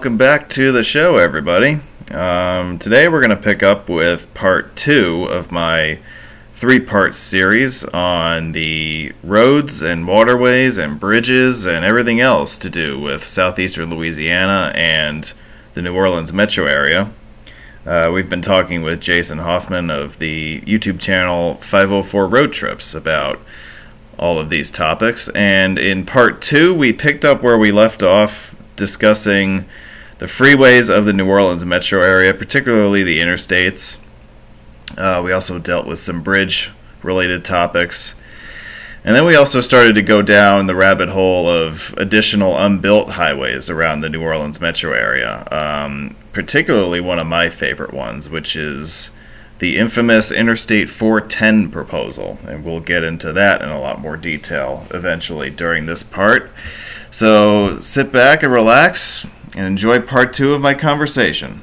Welcome back to the show, everybody. Um, today we're going to pick up with part two of my three part series on the roads and waterways and bridges and everything else to do with southeastern Louisiana and the New Orleans metro area. Uh, we've been talking with Jason Hoffman of the YouTube channel 504 Road Trips about all of these topics. And in part two, we picked up where we left off discussing the freeways of the New Orleans metro area, particularly the interstates. Uh, we also dealt with some bridge related topics. And then we also started to go down the rabbit hole of additional unbuilt highways around the New Orleans metro area. Um, particularly one of my favorite ones, which is the infamous Interstate 410 proposal. And we'll get into that in a lot more detail eventually during this part. So sit back and relax and enjoy part two of my conversation.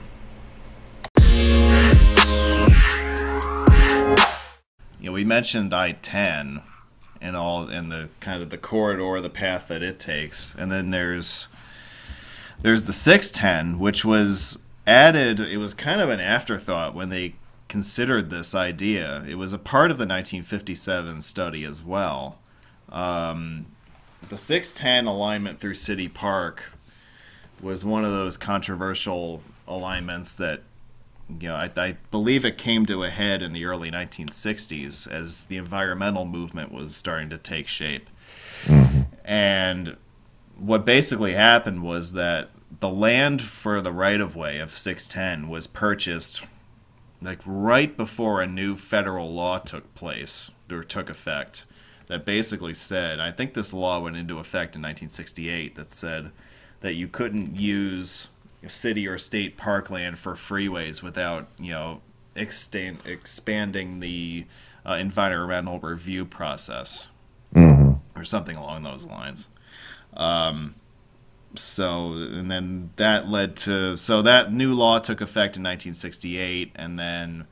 You know, we mentioned I 10 and all and the kind of the corridor, the path that it takes. And then there's there's the 610, which was added, it was kind of an afterthought when they considered this idea. It was a part of the 1957 study as well. Um, the 610 alignment through City Park was one of those controversial alignments that you know I, I, believe it came to a head in the early 1960s as the environmental movement was starting to take shape mm-hmm. and what basically happened was that the land for the right of way of 610 was purchased like right before a new federal law took place or took effect that basically said I think this law went into effect in 1968 that said that you couldn't use city or state parkland for freeways without you know extend, expanding the uh, environmental review process mm-hmm. or something along those lines. Um, so and then that led to so that new law took effect in 1968 and then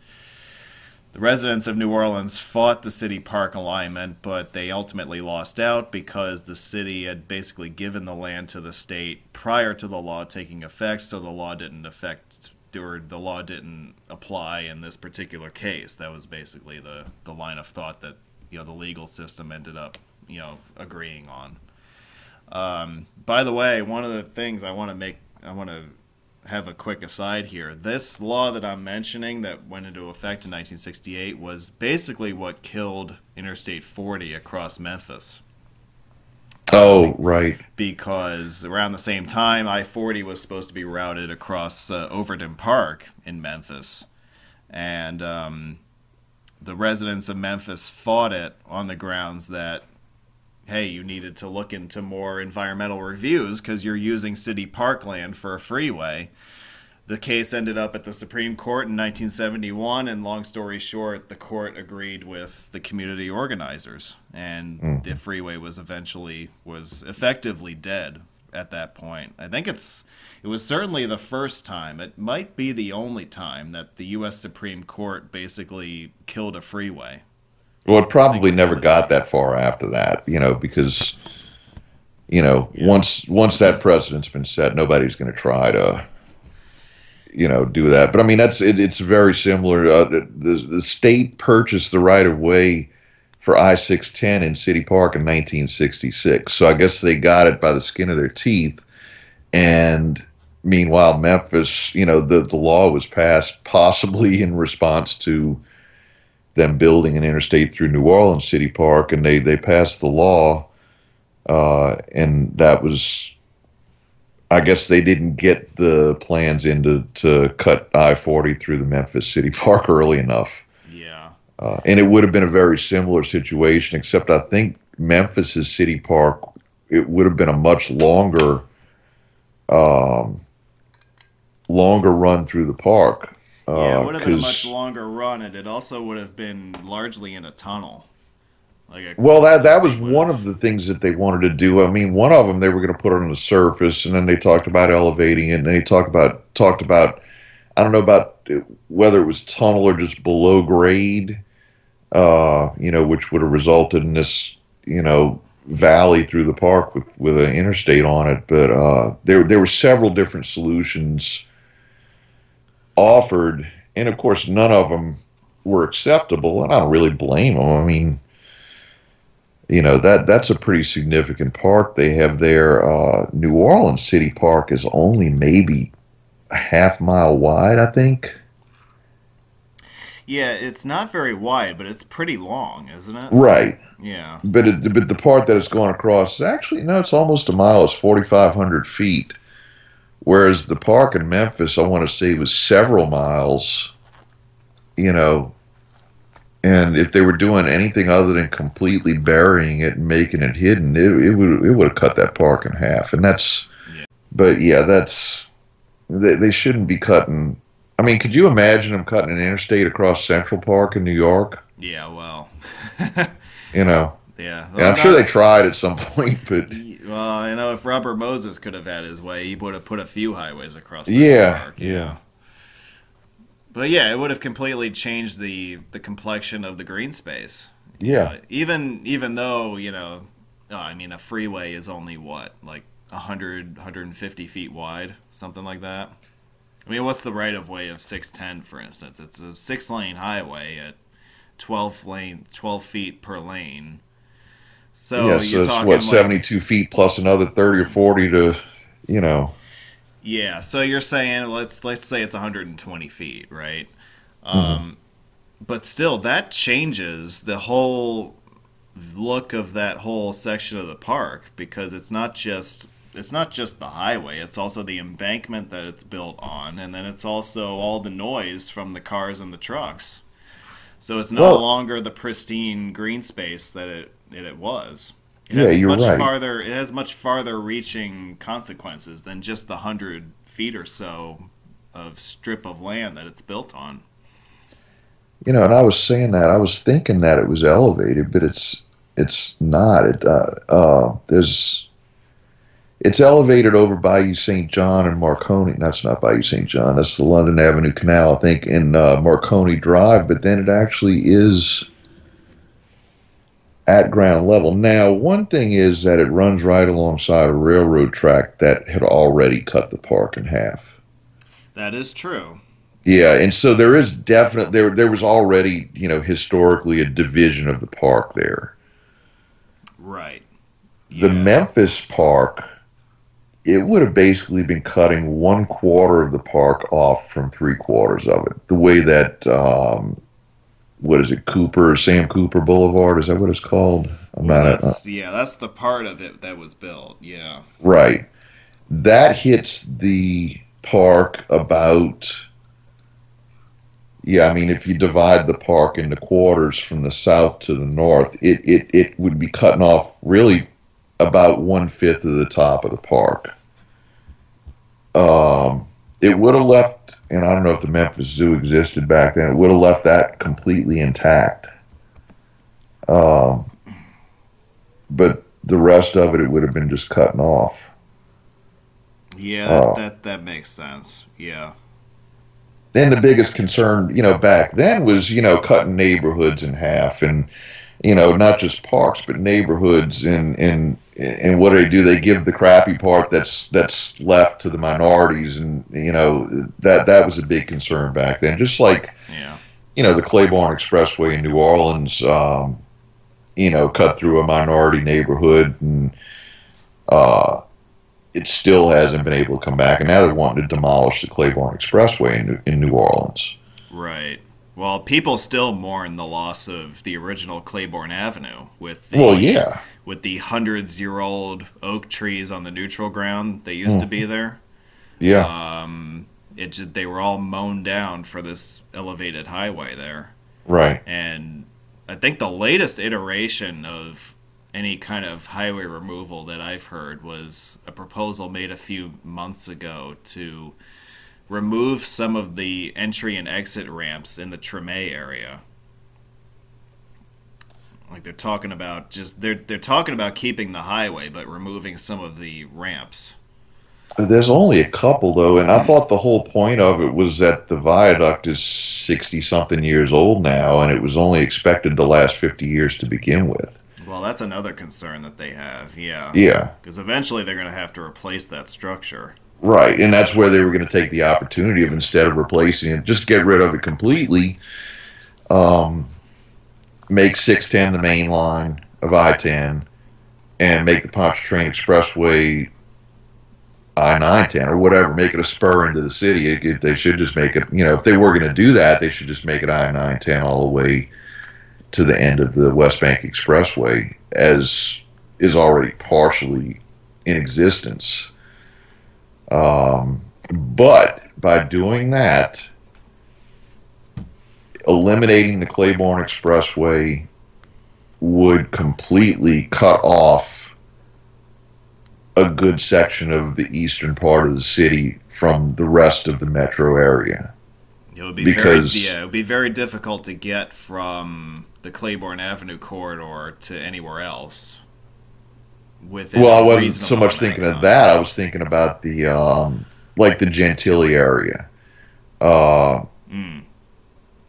the residents of New Orleans fought the city park alignment, but they ultimately lost out because the city had basically given the land to the state prior to the law taking effect, so the law didn't affect or the law didn't apply in this particular case. That was basically the the line of thought that you know the legal system ended up you know agreeing on. Um, by the way, one of the things I want to make, I want to have a quick aside here. This law that I'm mentioning that went into effect in 1968 was basically what killed Interstate 40 across Memphis. Oh, right. Because around the same time, I 40 was supposed to be routed across uh, Overton Park in Memphis. And um, the residents of Memphis fought it on the grounds that hey, you needed to look into more environmental reviews because you're using city parkland for a freeway. The case ended up at the Supreme Court in 1971, and long story short, the court agreed with the community organizers, and mm. the freeway was eventually was effectively dead at that point. I think it's it was certainly the first time. It might be the only time that the U.S. Supreme Court basically killed a freeway. Well, it probably never got that far after that, you know, because you know yeah. once once that precedent's been set, nobody's going to try to you know do that. But I mean, that's it, it's very similar. Uh, the the state purchased the right of way for I six ten in City Park in 1966, so I guess they got it by the skin of their teeth. And meanwhile, Memphis, you know, the the law was passed possibly in response to them building an interstate through New Orleans City Park, and they they passed the law, uh, and that was, I guess they didn't get the plans in to, to cut I forty through the Memphis City Park early enough. Yeah, uh, and it would have been a very similar situation, except I think Memphis's City Park it would have been a much longer. Um, longer run through the park yeah, it would have been a much longer run, and it also would have been largely in a tunnel. Like well, that that was one of the things that they wanted to do. I mean, one of them they were going to put it on the surface, and then they talked about elevating it, and then they talked about talked about I don't know about whether it was tunnel or just below grade, uh, you know, which would have resulted in this, you know, valley through the park with with an interstate on it. But uh, there there were several different solutions offered, and of course, none of them were acceptable. And I don't really blame them. I mean, you know that that's a pretty significant park they have there. Uh, New Orleans City Park is only maybe a half mile wide, I think. Yeah, it's not very wide, but it's pretty long, isn't it? Right. Yeah. But it, but the part that it's going across is actually no, it's almost a mile. It's forty five hundred feet. Whereas the park in Memphis, I want to say, was several miles. You know, and if they were doing anything other than completely burying it and making it hidden, it, it would it would have cut that park in half. And that's, Yeah. but yeah, that's they, they shouldn't be cutting. I mean, could you imagine them cutting an interstate across Central Park in New York? Yeah, well. You know, yeah. and I'm sure they tried at some point, but Well, you know, if Robert Moses could have had his way, he would have put a few highways across the Yeah, park. yeah. But yeah, it would have completely changed the the complexion of the green space. yeah, Uh, even even though you know, uh, I mean, a freeway is only what like 100 150 feet wide, something like that. I mean, what's the right of way of 610, for instance? It's a six lane highway at 12 lane 12 feet per lane. So yeah. So you're it's talking what like- 72 feet plus another 30 or 40 to, you know, Yeah, so you're saying let's let's say it's 120 feet, right? Mm-hmm. Um, but still, that changes the whole look of that whole section of the park because it's not just it's not just the highway; it's also the embankment that it's built on, and then it's also all the noise from the cars and the trucks. So it's no Well- longer the pristine green space that it that it was. It Yeah, has you're much right. farther. It has much farther reaching consequences than just the hundred feet or so of strip of land that it's built on. you know, and I was saying that I was thinking that it was elevated, but it's it's not. It uh, uh, there's it's elevated over Bayou St. John and Marconi. That's not Bayou St. John. That's the London Avenue Canal, I think, in uh, Marconi Drive. But then it actually is at ground level. Now, one thing is that it runs right alongside a railroad track that had already cut the park in half. That is true. Yeah, and so there is definite there there was already, you know, historically a division of the park there. Right. The Yeah. Memphis park it would have basically been cutting one quarter of the park off from three quarters of it. The way that um what is it, Cooper, Sam Cooper Boulevard, is that what it's called? I'm not that's, yeah, that's the part of it that was built. Yeah. Right. That hits the park about. Yeah, I mean, if you divide the park into quarters from the south to the north, it, it, it would be cutting off really about one fifth of the top of the park. Um, it would have left, and I don't know if the Memphis Zoo existed back then, it would have left that completely intact. Um, but the rest of it, it would have been just cutting off. Yeah, that, Oh. that that makes sense. Yeah. then the biggest concern, you know, back then was, you know, cutting neighborhoods in half and, you know, not just parks, but neighborhoods and, and, and what do they do? They give the crappy part that's, that's left to the minorities. And, you know, that, that was a big concern back then. Just like, Yeah. you know, the Claiborne Expressway in New Orleans, um, you know, cut through a minority neighborhood and, uh, it still hasn't been able to come back. And now they're wanting to demolish the Claiborne Expressway in, New- in New Orleans. Right. Well, people still mourn the loss of the original Claiborne Avenue with the Well, yeah. with the hundreds year old oak trees on the neutral ground that used to be there. Yeah. Um, it just, they were all mown down for this elevated highway there, right. and I think the latest iteration of any kind of highway removal that I've heard was a proposal made a few months ago to remove some of the entry and exit ramps in the Treme area. Like they're talking about just they're they're talking about keeping the highway but removing some of the ramps. There's only a couple, though. And I thought the whole point of it was that the viaduct is 60 something years old now, and it was only expected to last 50 years to begin with. Well, Well, that's another concern that they have. Yeah. Yeah. Because eventually they're going to have to replace that structure. Right, and that's where they were going to take the opportunity of instead of replacing it, just get rid of it completely. Um, make 610 the main line of I-10, and make the Pontchartrain Expressway I-910 or whatever. Make it a spur into the city. It, it, they should just make it. You know, if they were going to do that, they should just make it I-910 all the way to the end of the West Bank Expressway, as is already partially in existence. Um, but by doing that, eliminating the Claiborne Expressway would completely cut off a good section of the eastern part of the city from the rest of the metro area. It would be because very, yeah, it would be very difficult to get from the Claiborne Avenue corridor to anywhere else. Well, I wasn't so much thinking of that. I was thinking about the um, like the Gentilly area. Uh, mm.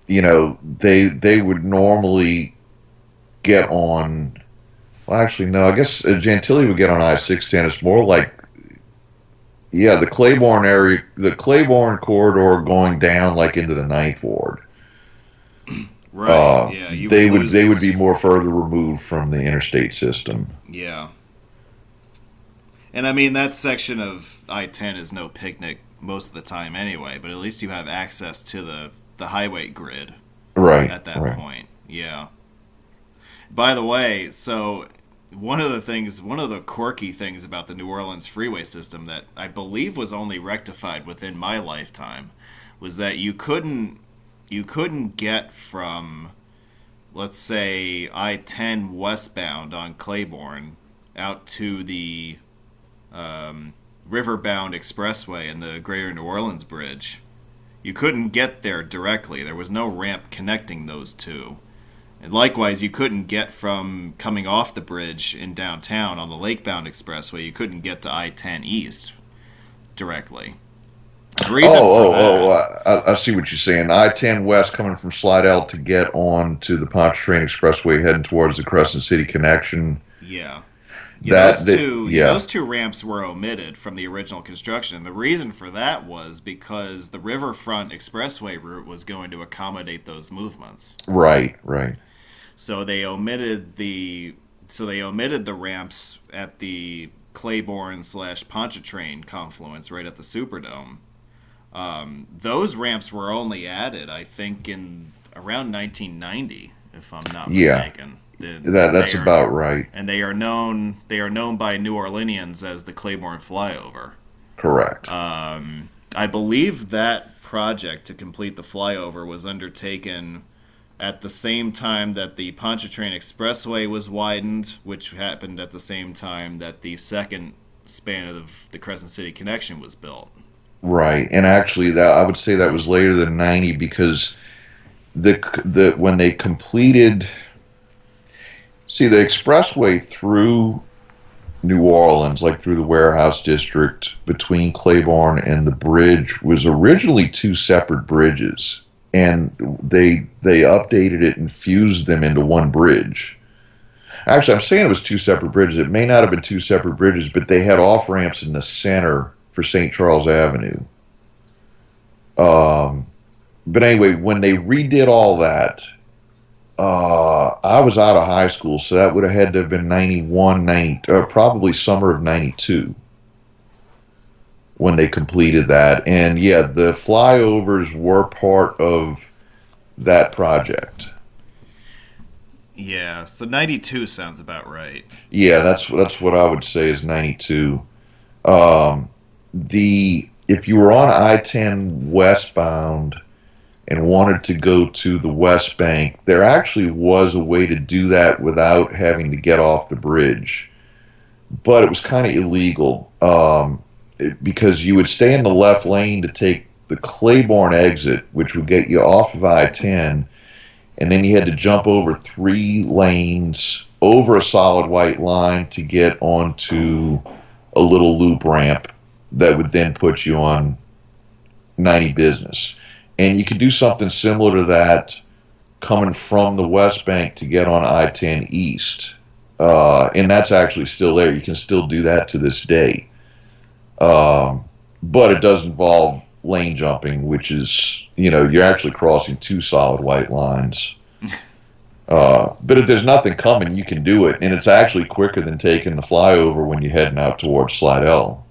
You know, they they would normally get on. Well, actually, no. I guess uh, Gentilly would get on I six ten. It's more like, yeah, the Claiborne area, the Claiborne corridor going down like into the Ninth Ward. Right. Uh, yeah. they would they would be more further removed from the interstate system. Yeah. And I mean that section of I-10 is no picnic most of the time anyway, but at least you have access to the the highway grid. Right. At that right. point. Yeah. By the way, so one of the things, one of the quirky things about the New Orleans freeway system that I believe was only rectified within my lifetime was that you couldn't you couldn't get from let's say I-10 westbound on Claiborne out to the um, Riverbound Expressway and the Greater New Orleans Bridge. You couldn't get there directly. There was no ramp connecting those two. And likewise, you couldn't get from coming off the bridge in downtown on the Lakebound Expressway, you couldn't get to I 10 East directly. oh, oh, oh, I, I, see what you're saying. I 10 West coming from Slidell to get on to the Pontchartrain Expressway heading towards the Crescent City connection. Yeah. Yeah, that, those two, yeah. those two ramps were omitted from the original construction. And the reason for that was because the Riverfront Expressway route was going to accommodate those movements. Right, right. So they omitted the so they omitted the ramps at the Claiborne slash Pontchartrain confluence right at the Superdome um, those ramps were only added, I think, in around 1990, if I'm not mistaken. Yeah, the, that that's are, about right. And they are known they are known by New Orleanians as the Claiborne Flyover. Correct. Um, I believe that project to complete the flyover was undertaken at the same time that the Pontchartrain Expressway was widened, which happened at the same time that the second span of the Crescent City connection was built. Right, and actually, that I would say that was later than ninety because the the when they completed, see the expressway through New Orleans, like through the warehouse district between Claiborne and the bridge, was originally two separate bridges, and they they updated it and fused them into one bridge. Actually, I'm saying it was two separate bridges. It may not have been two separate bridges, but they had off ramps in the center for St. Charles Avenue. Um, but anyway, when they redid all that, uh, I was out of high school, so that would have had to have been 91, 90, uh, probably summer of 92 when they completed that. And yeah, the flyovers were part of that project. Yeah, so 92 sounds about right. Yeah, that's that's what I would say is 92. Um, the if you were on I-10 westbound and wanted to go to the West Bank, there actually was a way to do that without having to get off the bridge, but it was kind of illegal um, it, because you would stay in the left lane to take the Claiborne exit, which would get you off of I-10, and then you had to jump over three lanes over a solid white line to get onto a little loop ramp that would then put you on 90 business. And you could do something similar to that coming from the West Bank to get on I 10 East. uh, and that's actually still there. You can still do that to this day, um, but it does involve lane jumping, which is you know you're actually crossing two solid white lines. Uh, but if there's nothing coming, you can do it, and it's actually quicker than taking the flyover when you're heading out towards Slidell.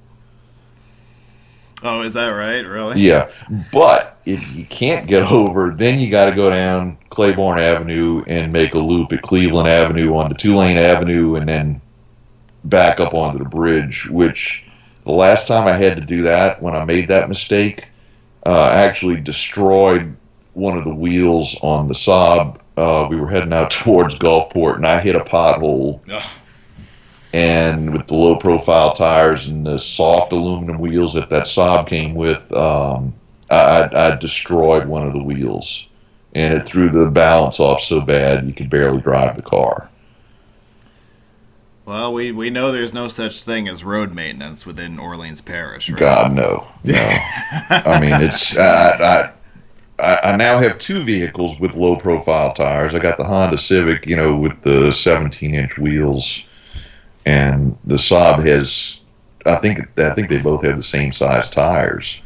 Oh, is that right? Really? Yeah, but if you can't get over, then you got to go down Claiborne Avenue and make a loop at Cleveland Avenue onto Tulane Avenue, and then back up onto the bridge. Which the last time I had to do that, when I made that mistake, uh, actually destroyed one of the wheels on the Saab. Uh, we were heading out towards Gulfport, and I hit a pothole. Ugh. And with the low profile tires and the soft aluminum wheels that that Saab came with, um, I, I destroyed one of the wheels. And it threw the balance off so bad you could barely drive the car. Well, we, we know there's no such thing as road maintenance within Orleans Parish, right? God, no. No. I mean, it's. I, I, I now have two vehicles with low profile tires. I got the Honda Civic, you know, with the 17 inch wheels, and the Saab has. I think I think they both have the same size tires,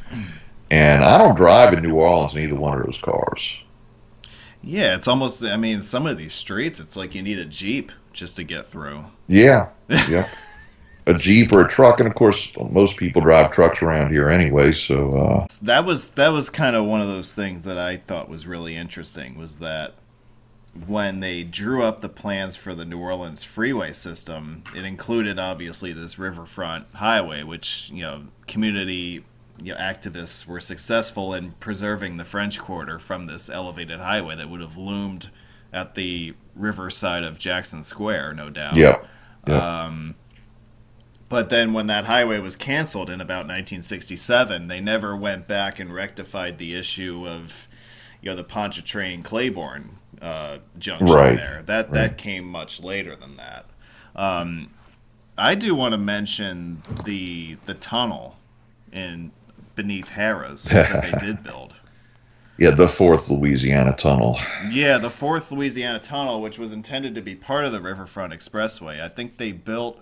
and I don't drive in New Orleans in either one of those cars. Yeah, it's almost. I mean, some of these streets, it's like you need a jeep just to get through. Yeah, yep. a Jeep or a truck, and of course, most people drive trucks around here anyway. So uh, That was that was kind of one of those things that I thought was really interesting. Was that when they drew up the plans for the New Orleans freeway system, it included obviously this riverfront highway, which you know community you know, activists were successful in preserving the French Quarter from this elevated highway that would have loomed at the riverside of Jackson Square, no doubt. yep, yep. Um, but then when that highway was canceled in about 1967, they never went back and rectified the issue of, you know, the Pontchartrain Claiborne uh, junction Right, there. That right. that came much later than that. Um, I do want to mention the the tunnel in beneath Harrah's that they did build. yeah, the fourth Louisiana tunnel. Yeah, the fourth Louisiana tunnel, which was intended to be part of the Riverfront Expressway. I think they built.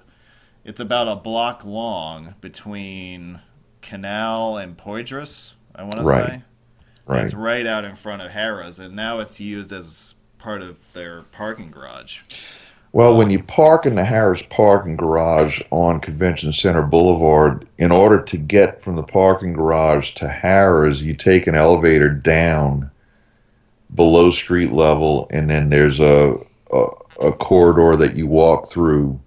It's about a block long between Canal and Poydras. I want to Right, say. Right. It's right out in front of Harrah's, and now it's used as part of their parking garage. Well, when um, you park in the Harrah's parking garage on Convention Center Boulevard, in order to get from the parking garage to Harrah's, you take an elevator down below street level, and then there's a, a, a corridor that you walk through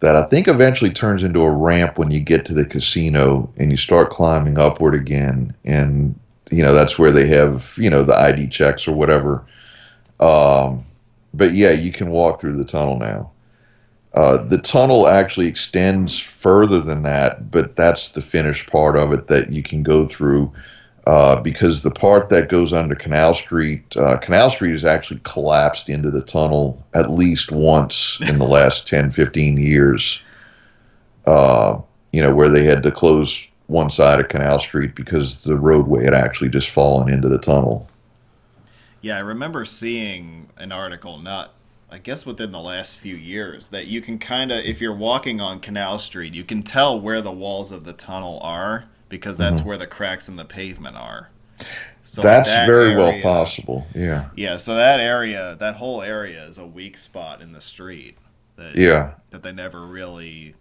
that I think eventually turns into a ramp when you get to the casino and you start climbing upward again. And, you know, that's where they have, you know, the ID checks or whatever. Um, but yeah, you can walk through the tunnel now. Uh, the tunnel actually extends further than that, but that's the finished part of it that you can go through uh, because the part that goes under Canal Street, uh, Canal Street has actually collapsed into the tunnel at least once in the last 10, 15 years. Uh, you know, where they had to close one side of Canal Street because the roadway had actually just fallen into the tunnel. Yeah, I remember seeing an article, not I guess within the last few years, that you can kind of, if you're walking on Canal Street, you can tell where the walls of the tunnel are because that's where the cracks in the pavement are. So Mm-hmm. That's that very well possible. Yeah. Yeah, so that area, that whole area is a weak spot in the street that Yeah. that they never really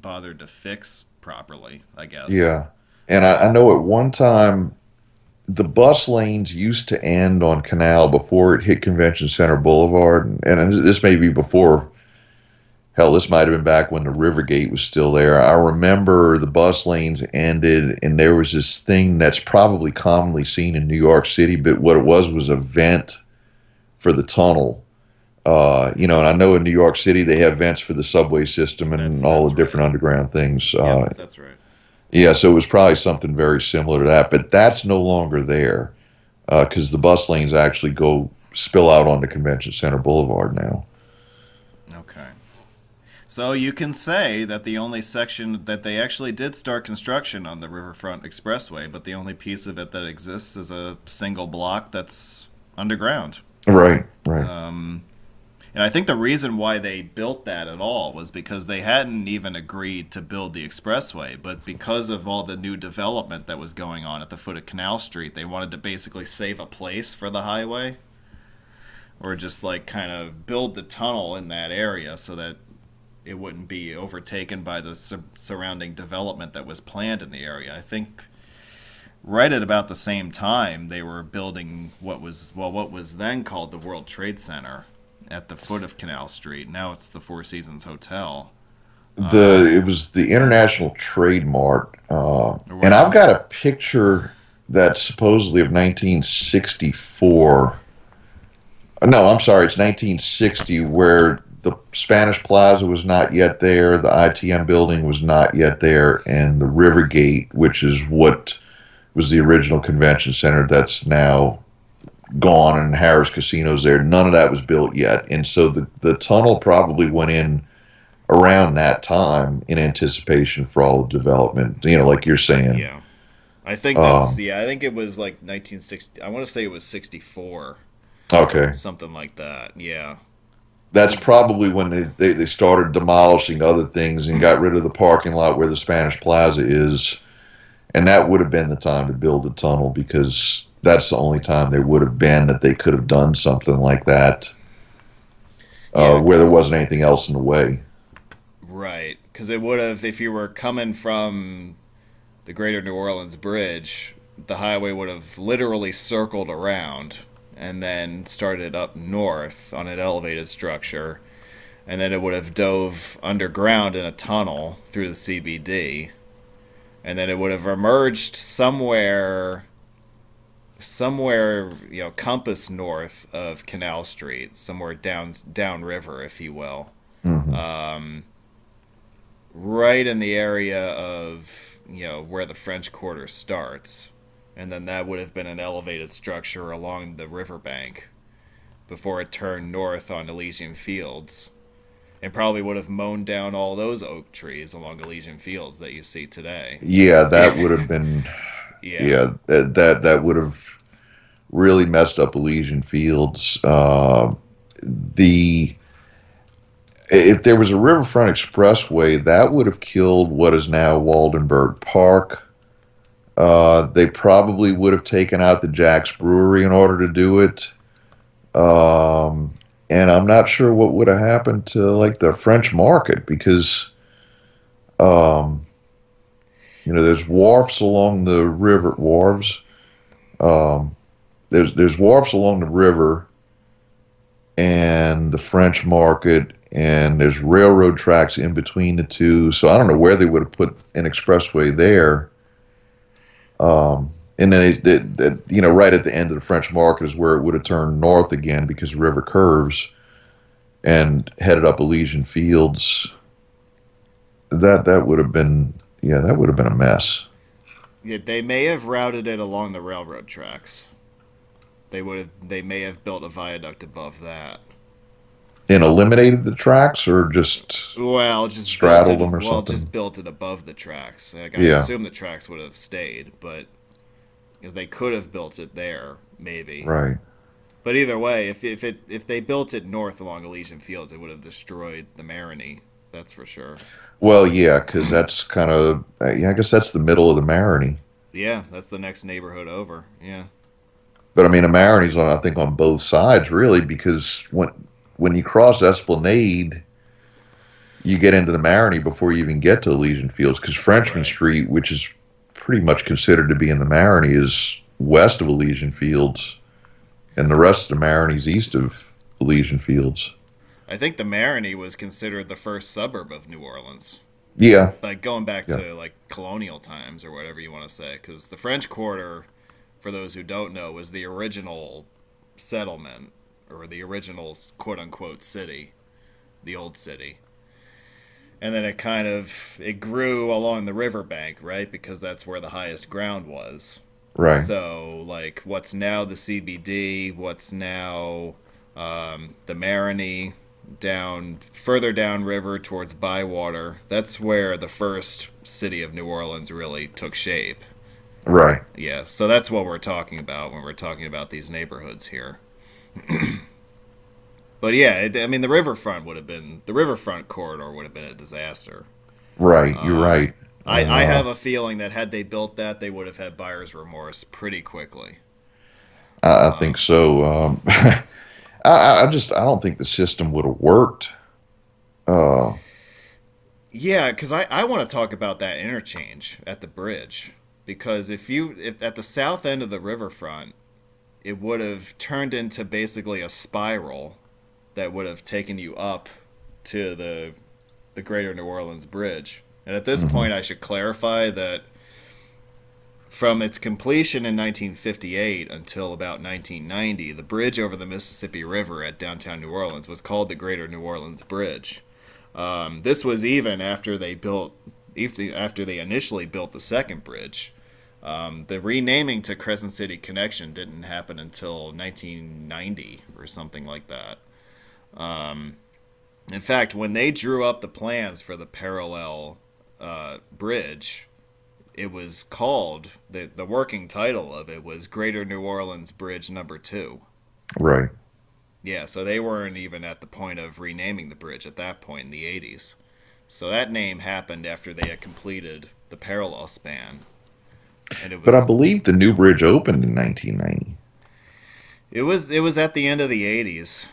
bothered to fix properly, I guess. Yeah. And I, I know at one time the bus lanes used to end on Canal before it hit Convention Center Boulevard. And, and this may be before, hell, this might have been back when the Rivergate was still there. I remember the bus lanes ended, and there was this thing that's probably commonly seen in New York City, but what it was was a vent for the tunnel. Uh, you know, and I know in New York City they have vents for the subway system and That's- all that's the different underground things. Yeah, Uh, that's right. yeah, so it was probably something very similar to that, but that's no longer there because the bus lanes actually go spill out onto Convention Center Boulevard now. Okay. So you can say that the only section that they actually did start construction on the Riverfront Expressway, but the only piece of it that exists is a single block that's underground. Right, right. Um, And I think the reason why they built that at all was because they hadn't even agreed to build the expressway, but because of all the new development that was going on at the foot of Canal Street, they wanted to basically save a place for the highway or just like kind of build the tunnel in that area so that it wouldn't be overtaken by the sur- surrounding development that was planned in the area. I think right at about the same time they were building what was well what was then called the World Trade Center at the foot of Canal Street. Now it's the Four Seasons Hotel. The it was the International Trade Mart, uh, and I've got a picture that's supposedly of 1964. No, I'm sorry, it's 1960, where the Spanish Plaza was not yet there, the ITM building was not yet there, and the River Gate, which is what was the original convention center that's now gone and Harrah's Casino's there. None of that was built yet. And so the, the tunnel probably went in around that time in anticipation for all the development, you know, like you're saying. Yeah. I think that's, um, yeah, I think it was like 1960. I want to say it was 64. Okay. Something like that. Yeah. That's probably when they, they, they started demolishing other things and got rid of the parking lot where the Spanish Plaza is. And that would have been the time to build the tunnel because that's the only time there would have been that they could have done something like that uh, yeah. where there wasn't anything else in the way. Right. Because it would have, if you were coming from the Greater New Orleans Bridge, the highway would have literally circled around and then started up north on an elevated structure. And then it would have dove underground in a tunnel through the CBD. And then it would have emerged somewhere somewhere you know compass north of Canal Street, somewhere down downriver, if you will, mm-hmm. um, right in the area of you know where the French Quarter starts, and then that would have been an elevated structure along the riverbank before it turned north on Elysian Fields. And probably would have mown down all those oak trees along Elysian Fields that you see today. Yeah, that would have been yeah, yeah that, that that would have really messed up Elysian Fields. Uh, the if there was a riverfront expressway, that would have killed what is now Woldenberg Park. Uh, they probably would have taken out the Jax Brewery in order to do it. Um, and I'm not sure what would have happened to like the French Market because um, you know, there's wharfs along the river, wharves. Um, there's there's wharfs along the river, and the French Market, and there's railroad tracks in between the two. So I don't know where they would have put an expressway there. Um, and then it, it, you know, right at the end of the French Market is where it would have turned north again because the river curves, and headed up Elysian Fields. That that would have been yeah, that would have been a mess. Yeah, they may have routed it along the railroad tracks. They would have. They may have built a viaduct above that. And eliminated the tracks, or just well, just straddled it, them, or something. well, something. just built it above the tracks. Like, I yeah. assume the tracks would have stayed, but they could have built it there, maybe. Right. But either way, if if it if they built it north along Elysian Fields, it would have destroyed the Marigny. That's for sure. Well, yeah, because that's kind of yeah. I guess that's the middle of the Marigny. Yeah, that's the next neighborhood over. Yeah. But I mean, the Marigny's on I think on both sides really because when when you cross Esplanade, you get into the Marigny before you even get to Elysian Fields because Frenchman right. Street, which is pretty much considered to be in the Marigny, is west of Elysian Fields, and the rest of the Marigny's east of Elysian Fields. I think the Marigny was considered the first suburb of New Orleans. Yeah. Like going back yeah. to like colonial times or whatever you want to say, because the French Quarter for those who don't know, was the original settlement or the original quote unquote city, the old city. And then it kind of it grew along the riverbank, right? Because that's where the highest ground was. Right. So like what's now the CBD, what's now um, the Marigny, down further down river towards Bywater. That's where the first city of New Orleans really took shape. Right. Yeah. So that's what we're talking about when we're talking about these neighborhoods here. but yeah, it, I mean, the riverfront would have been the riverfront corridor would have been a disaster. Right, you're Uh, right. I, I uh, have a feeling that had they built that, they would have had buyer's remorse pretty quickly. I, I think so. Um, I, I just I don't think the system would have worked. Uh, Yeah, because I, I want to talk about that interchange at the bridge because if you if at the south end of the riverfront, it would have turned into basically a spiral that would have taken you up to the the Greater New Orleans Bridge. And at this Mhm. point, I should clarify that from its completion in 1958 until about 1990, the bridge over the Mississippi River at downtown New Orleans was called the Greater New Orleans Bridge. Um, this was even after they built, after they initially built the second bridge. Um, the renaming to Crescent City Connection didn't happen until 1990 or something like that. Um, in fact, when they drew up the plans for the parallel uh, bridge, it was called the the working title of it was Greater New Orleans Bridge Number Two. right. Yeah, so they weren't even at the point of renaming the bridge at that point in the 80s. So that name happened after they had completed the parallel span. And it was But I believe the new bridge opened in 1990. it was it was at the end of the 80s.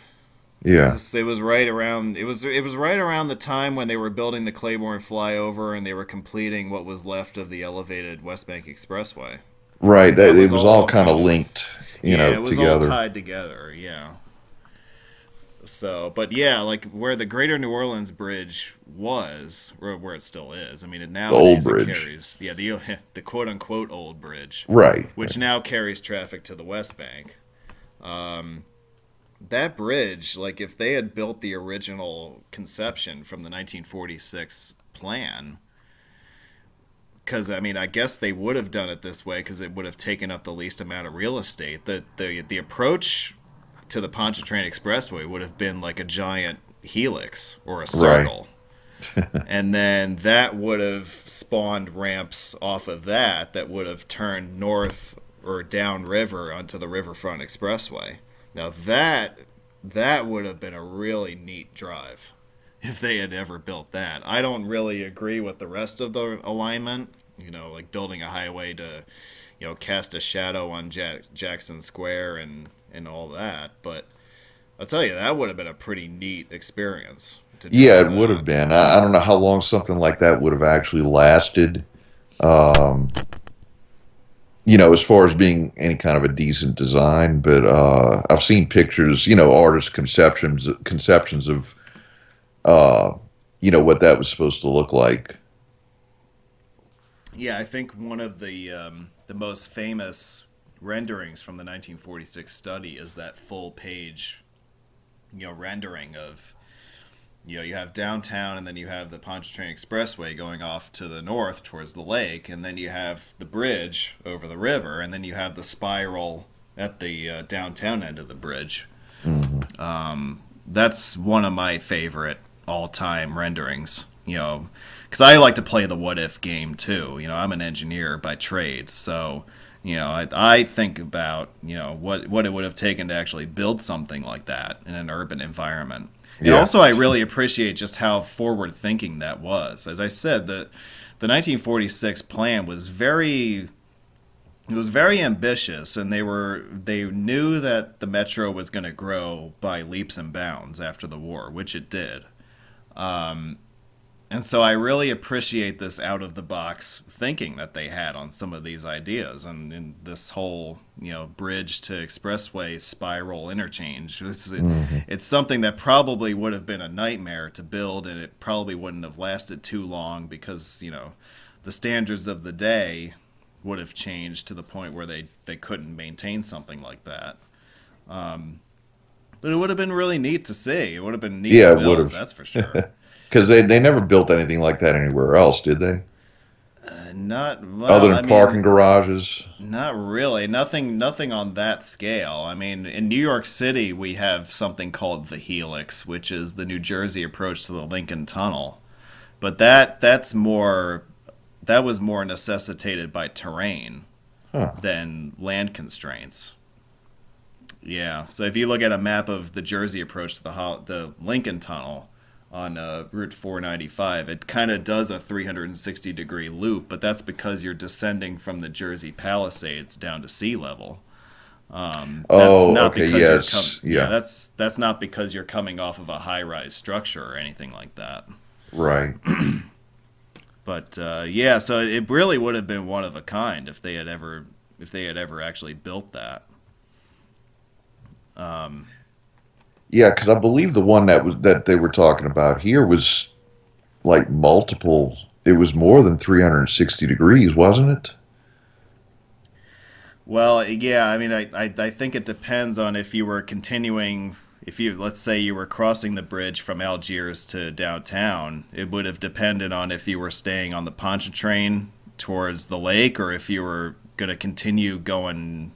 It Yeah. was, it was right around it was it was right around the time when they were building the Claiborne flyover and they were completing what was left of the elevated West Bank Expressway. Right. That, That was it was all all kind of linked, you yeah, know, it was together. all tied together. Yeah. So, but yeah, like where the Greater New Orleans Bridge was, or where it still is. I mean, it now The old bridge. carries, yeah, the the quote unquote old bridge, Right. which now carries traffic to the West Bank. Um, that bridge, like if they had built the original conception from the 1946 plan, because I mean, I guess they would have done it this way because it would have taken up the least amount of real estate. The the the approach to the Pontchartrain Expressway would have been like a giant helix or a circle. and then that would have spawned ramps off of that that would have turned north or downriver onto the Riverfront Expressway. Now that that would have been a really neat drive if they had ever built that. I don't really agree with the rest of the alignment, you know, like building a highway to, you know, cast a shadow on Jack- Jackson Square and and all that, but I'll tell you that would have been a pretty neat experience. to Yeah, it would have been. I, I don't know how long something like that would have actually lasted. Um, you know, as far as being any kind of a decent design, but uh, I've seen pictures. You know, artist conceptions conceptions of, uh, you know, what that was supposed to look like. Yeah, I think one of the um, the most famous renderings from the 1946 study is that full page, you know, rendering of, you know, you have downtown and then you have the Pontchartrain Expressway going off to the north towards the lake, and then you have the bridge over the river, and then you have the spiral at the uh, downtown end of the bridge. Um, that's one of my favorite all-time renderings. You know, because I like to play the what if game too. You know, I'm an engineer by trade, so you know, I, I think about you know what what it would have taken to actually build something like that in an urban environment. And Yeah. also, I really appreciate just how forward thinking that was. As I said, the the 1946 plan was very it was very ambitious and they were they knew that the metro was going to grow by leaps and bounds after the war which it did um, and so i really appreciate this out of the box thinking that they had on some of these ideas and, and this whole you know bridge to expressway spiral interchange it's, it's something that probably would have been a nightmare to build and it probably wouldn't have lasted too long because you know the standards of the day would have changed to the point where they, they couldn't maintain something like that. Um, but it would have been really neat to see. It would have been neat Yeah, to it build, would have. that's for sure. Because they, they never built anything like that anywhere else, did they? uh, not well, Other than I mean, parking garages. Not really. Nothing. Nothing on that scale. I mean, in New York City, we have something called the Helix, which is the New Jersey approach to the Lincoln Tunnel. But that that's more. That was more necessitated by terrain Huh. than land constraints. Yeah. So if you look at a map of the Jersey approach to the the Lincoln Tunnel on uh, Route 495, it kind of does a 360 degree loop, but that's because you're descending from the Jersey Palisades down to sea level. Um, oh, okay, yes, com- yeah. yeah. That's that's not because you're coming off of a high rise structure or anything like that. Right. but uh, yeah, so it really would have been one of a kind if they had ever if they had ever actually built that. Um, yeah, because I believe the one that was that they were talking about here was like multiple. It was more than 360 degrees, wasn't it? Well, yeah. I mean, I, I I think it depends on if you were continuing. If you let's say you were crossing the bridge from Algiers to downtown, it would have depended on if you were staying on the Pontchartrain towards the lake or if you were going to continue going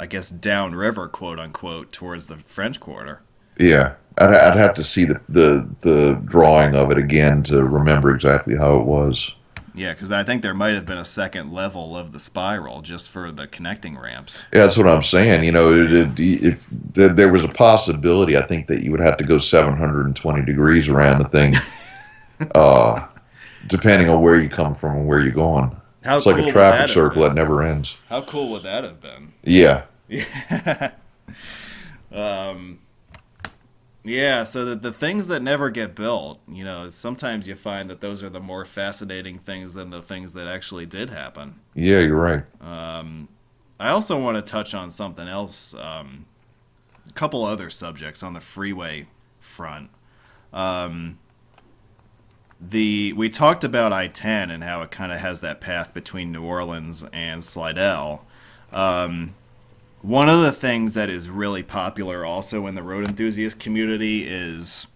I guess downriver, quote unquote, towards the French Quarter. Yeah, I'd, I'd have to see the, the the drawing of it again to remember exactly how it was. Yeah, because I think there might have been a second level of the spiral just for the connecting ramps. Yeah, that's what I'm saying. You know, it, it, if there was a possibility, I think that you would have to go 720 degrees around the thing, uh, depending on where you come from and where you're going. How it's cool like a traffic circle that never ends. How cool would that have been? Yeah. Yeah. um, yeah, so the, the things that never get built, you know, sometimes you find that those are the more fascinating things than the things that actually did happen. Yeah, you're right. Um, I also want to touch on something else, um, a couple other subjects on the freeway front. Um, the we talked about I-10 and how it kind of has that path between New Orleans and Slidell. Um, one of the things that is really popular also in the road enthusiast community is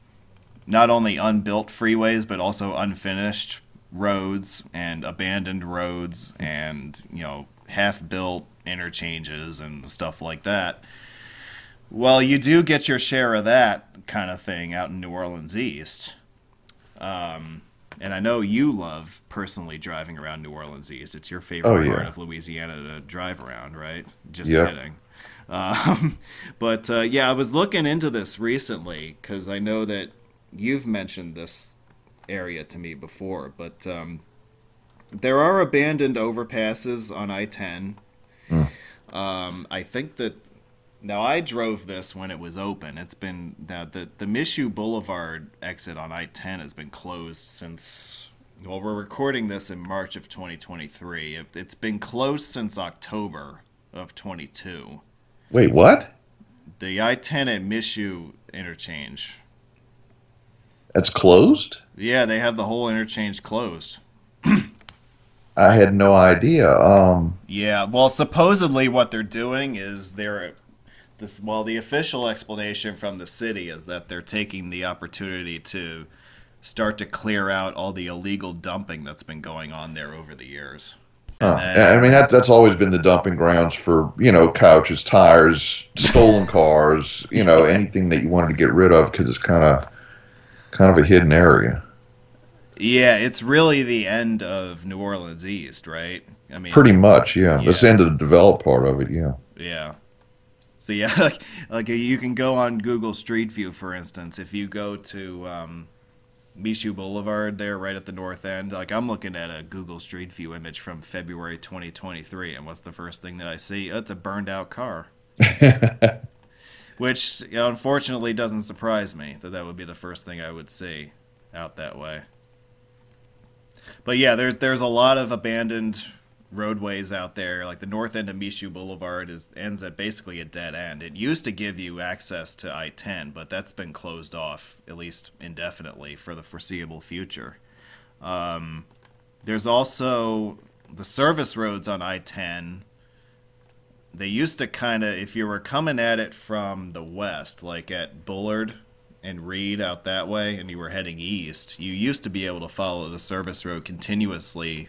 not only unbuilt freeways but also unfinished roads and abandoned roads and you know half built interchanges and stuff like that. Well, you do get your share of that kind of thing out in New Orleans East. Um, and I know you love personally driving around New Orleans East. It's your favorite oh, yeah. part of Louisiana to drive around, right? Just yep. kidding. Um, but uh, yeah, I was looking into this recently because I know that you've mentioned this area to me before. But um, there are abandoned overpasses on I 10. Mm. Um, I think that now I drove this when it was open. It's been now the the Michoud Boulevard exit on I-10 has been closed since. Well, we're recording this in March of 2023. It, it's been closed since October of 22. Wait, what? The I-10 at Michoud interchange. That's closed. Yeah, they have the whole interchange closed. I had no idea. Um, yeah, well, supposedly what they're doing is they're this well the official explanation from the city is that they're taking the opportunity to start to clear out all the illegal dumping that's been going on there over the years. Huh. Then, I mean that that's always been the dumping grounds for you know couches, tires, stolen cars, you know anything that you wanted to get rid of because it's kind of kind of a hidden area. Yeah, it's really the end of New Orleans East, right? I mean, pretty much, yeah. yeah. That's the end of the developed part of it, yeah. Yeah. So yeah, like, like you can go on Google Street View, for instance. If you go to um, Michoud Boulevard there, right at the north end, like I'm looking at a Google Street View image from February 2023, and what's the first thing that I see? Oh, it's a burned out car. Which you know, unfortunately doesn't surprise me that that would be the first thing I would see out that way. But yeah, there, there's a lot of abandoned roadways out there, like the north end of Michoud Boulevard, is ends at basically a dead end. It used to give you access to I-10, but that's been closed off at least indefinitely for the foreseeable future. Um, there's also the service roads on I-10. They used to kind of, if you were coming at it from the west, like at Bullard and Read out that way, and you were heading east, you used to be able to follow the service road continuously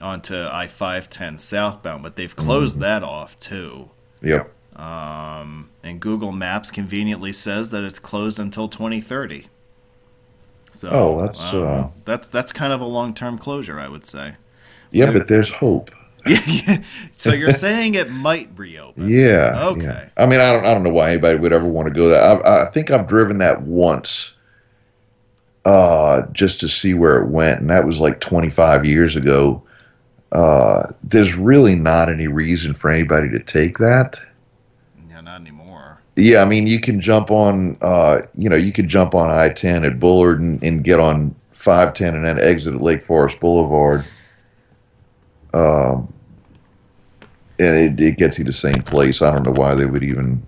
onto I five ten southbound, but they've closed mm-hmm. that off too. Yep. Um, and Google Maps conveniently says that it's closed until 2030. So oh, that's uh, that's that's kind of a long term closure, I would say. Yeah, but there's hope. so you're saying it might reopen? Yeah. Okay. yeah. I mean, I don't, I don't know why anybody would ever want to go there. I, I think I've driven that once, uh, just to see where it went, and that was like 25 years ago. Uh, there's really not any reason for anybody to take that. Yeah, not anymore. Yeah, I mean, you can jump on, uh, you know, you could jump on I-10 at Bullard and, and get on 510 and then exit at Lake Forest Boulevard. Um, and it, it gets you to the same place. I don't know why they would even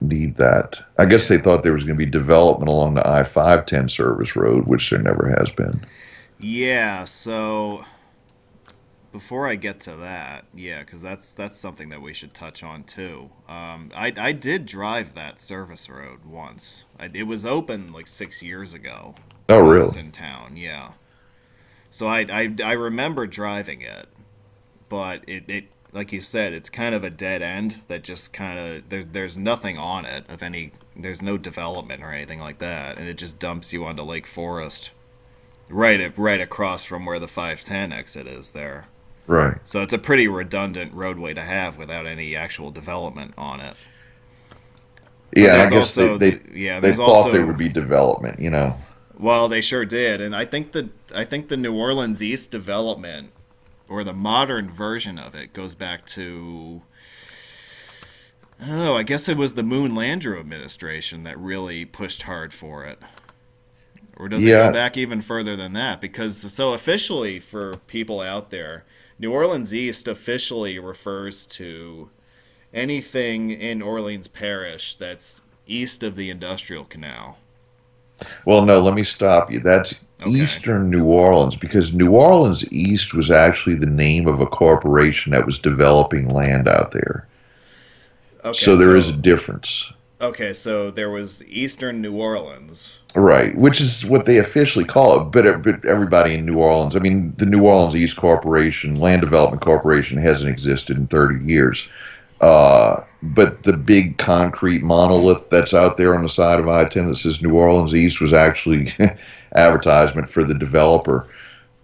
need that. I guess they thought there was going to be development along the I-510 service road, which there never has been. Yeah, so before I get to that, yeah, because that's that's something that we should touch on too. Um, I I did drive that service road once. I, it was open like six years ago. Oh, when I was really? in town, yeah. So I I, I remember driving it, but it, it like you said, it's kind of a dead end that just kind of there, there's nothing on it of any. There's no development or anything like that, and it just dumps you onto Lake Forest, right right across from where the 510 exit is there. Right. So it's a pretty redundant roadway to have without any actual development on it. Yeah, I guess they, also they, the- yeah, they thought also- there would be development, you know. Well, they sure did, and I think the I think the New Orleans East development, or the modern version of it, goes back to. I don't know. I guess it was the Moon Landrieu administration that really pushed hard for it. Or does it go back even further than that? Because so officially, for people out there, New Orleans East officially refers to anything in Orleans Parish that's east of the Industrial Canal. Well, no, let me stop you. That's Okay. Eastern New Orleans because New Orleans East was actually the name of a corporation that was developing land out there. Okay, so there is a difference. Okay, so there was Eastern New Orleans. Right, which is what they officially call it. But, but everybody in New Orleans, I mean, the New Orleans East Corporation, Land Development Corporation, hasn't existed in 30 years. Uh, but the big concrete monolith that's out there on the side of I 10 that says New Orleans East was actually advertisement for the developer.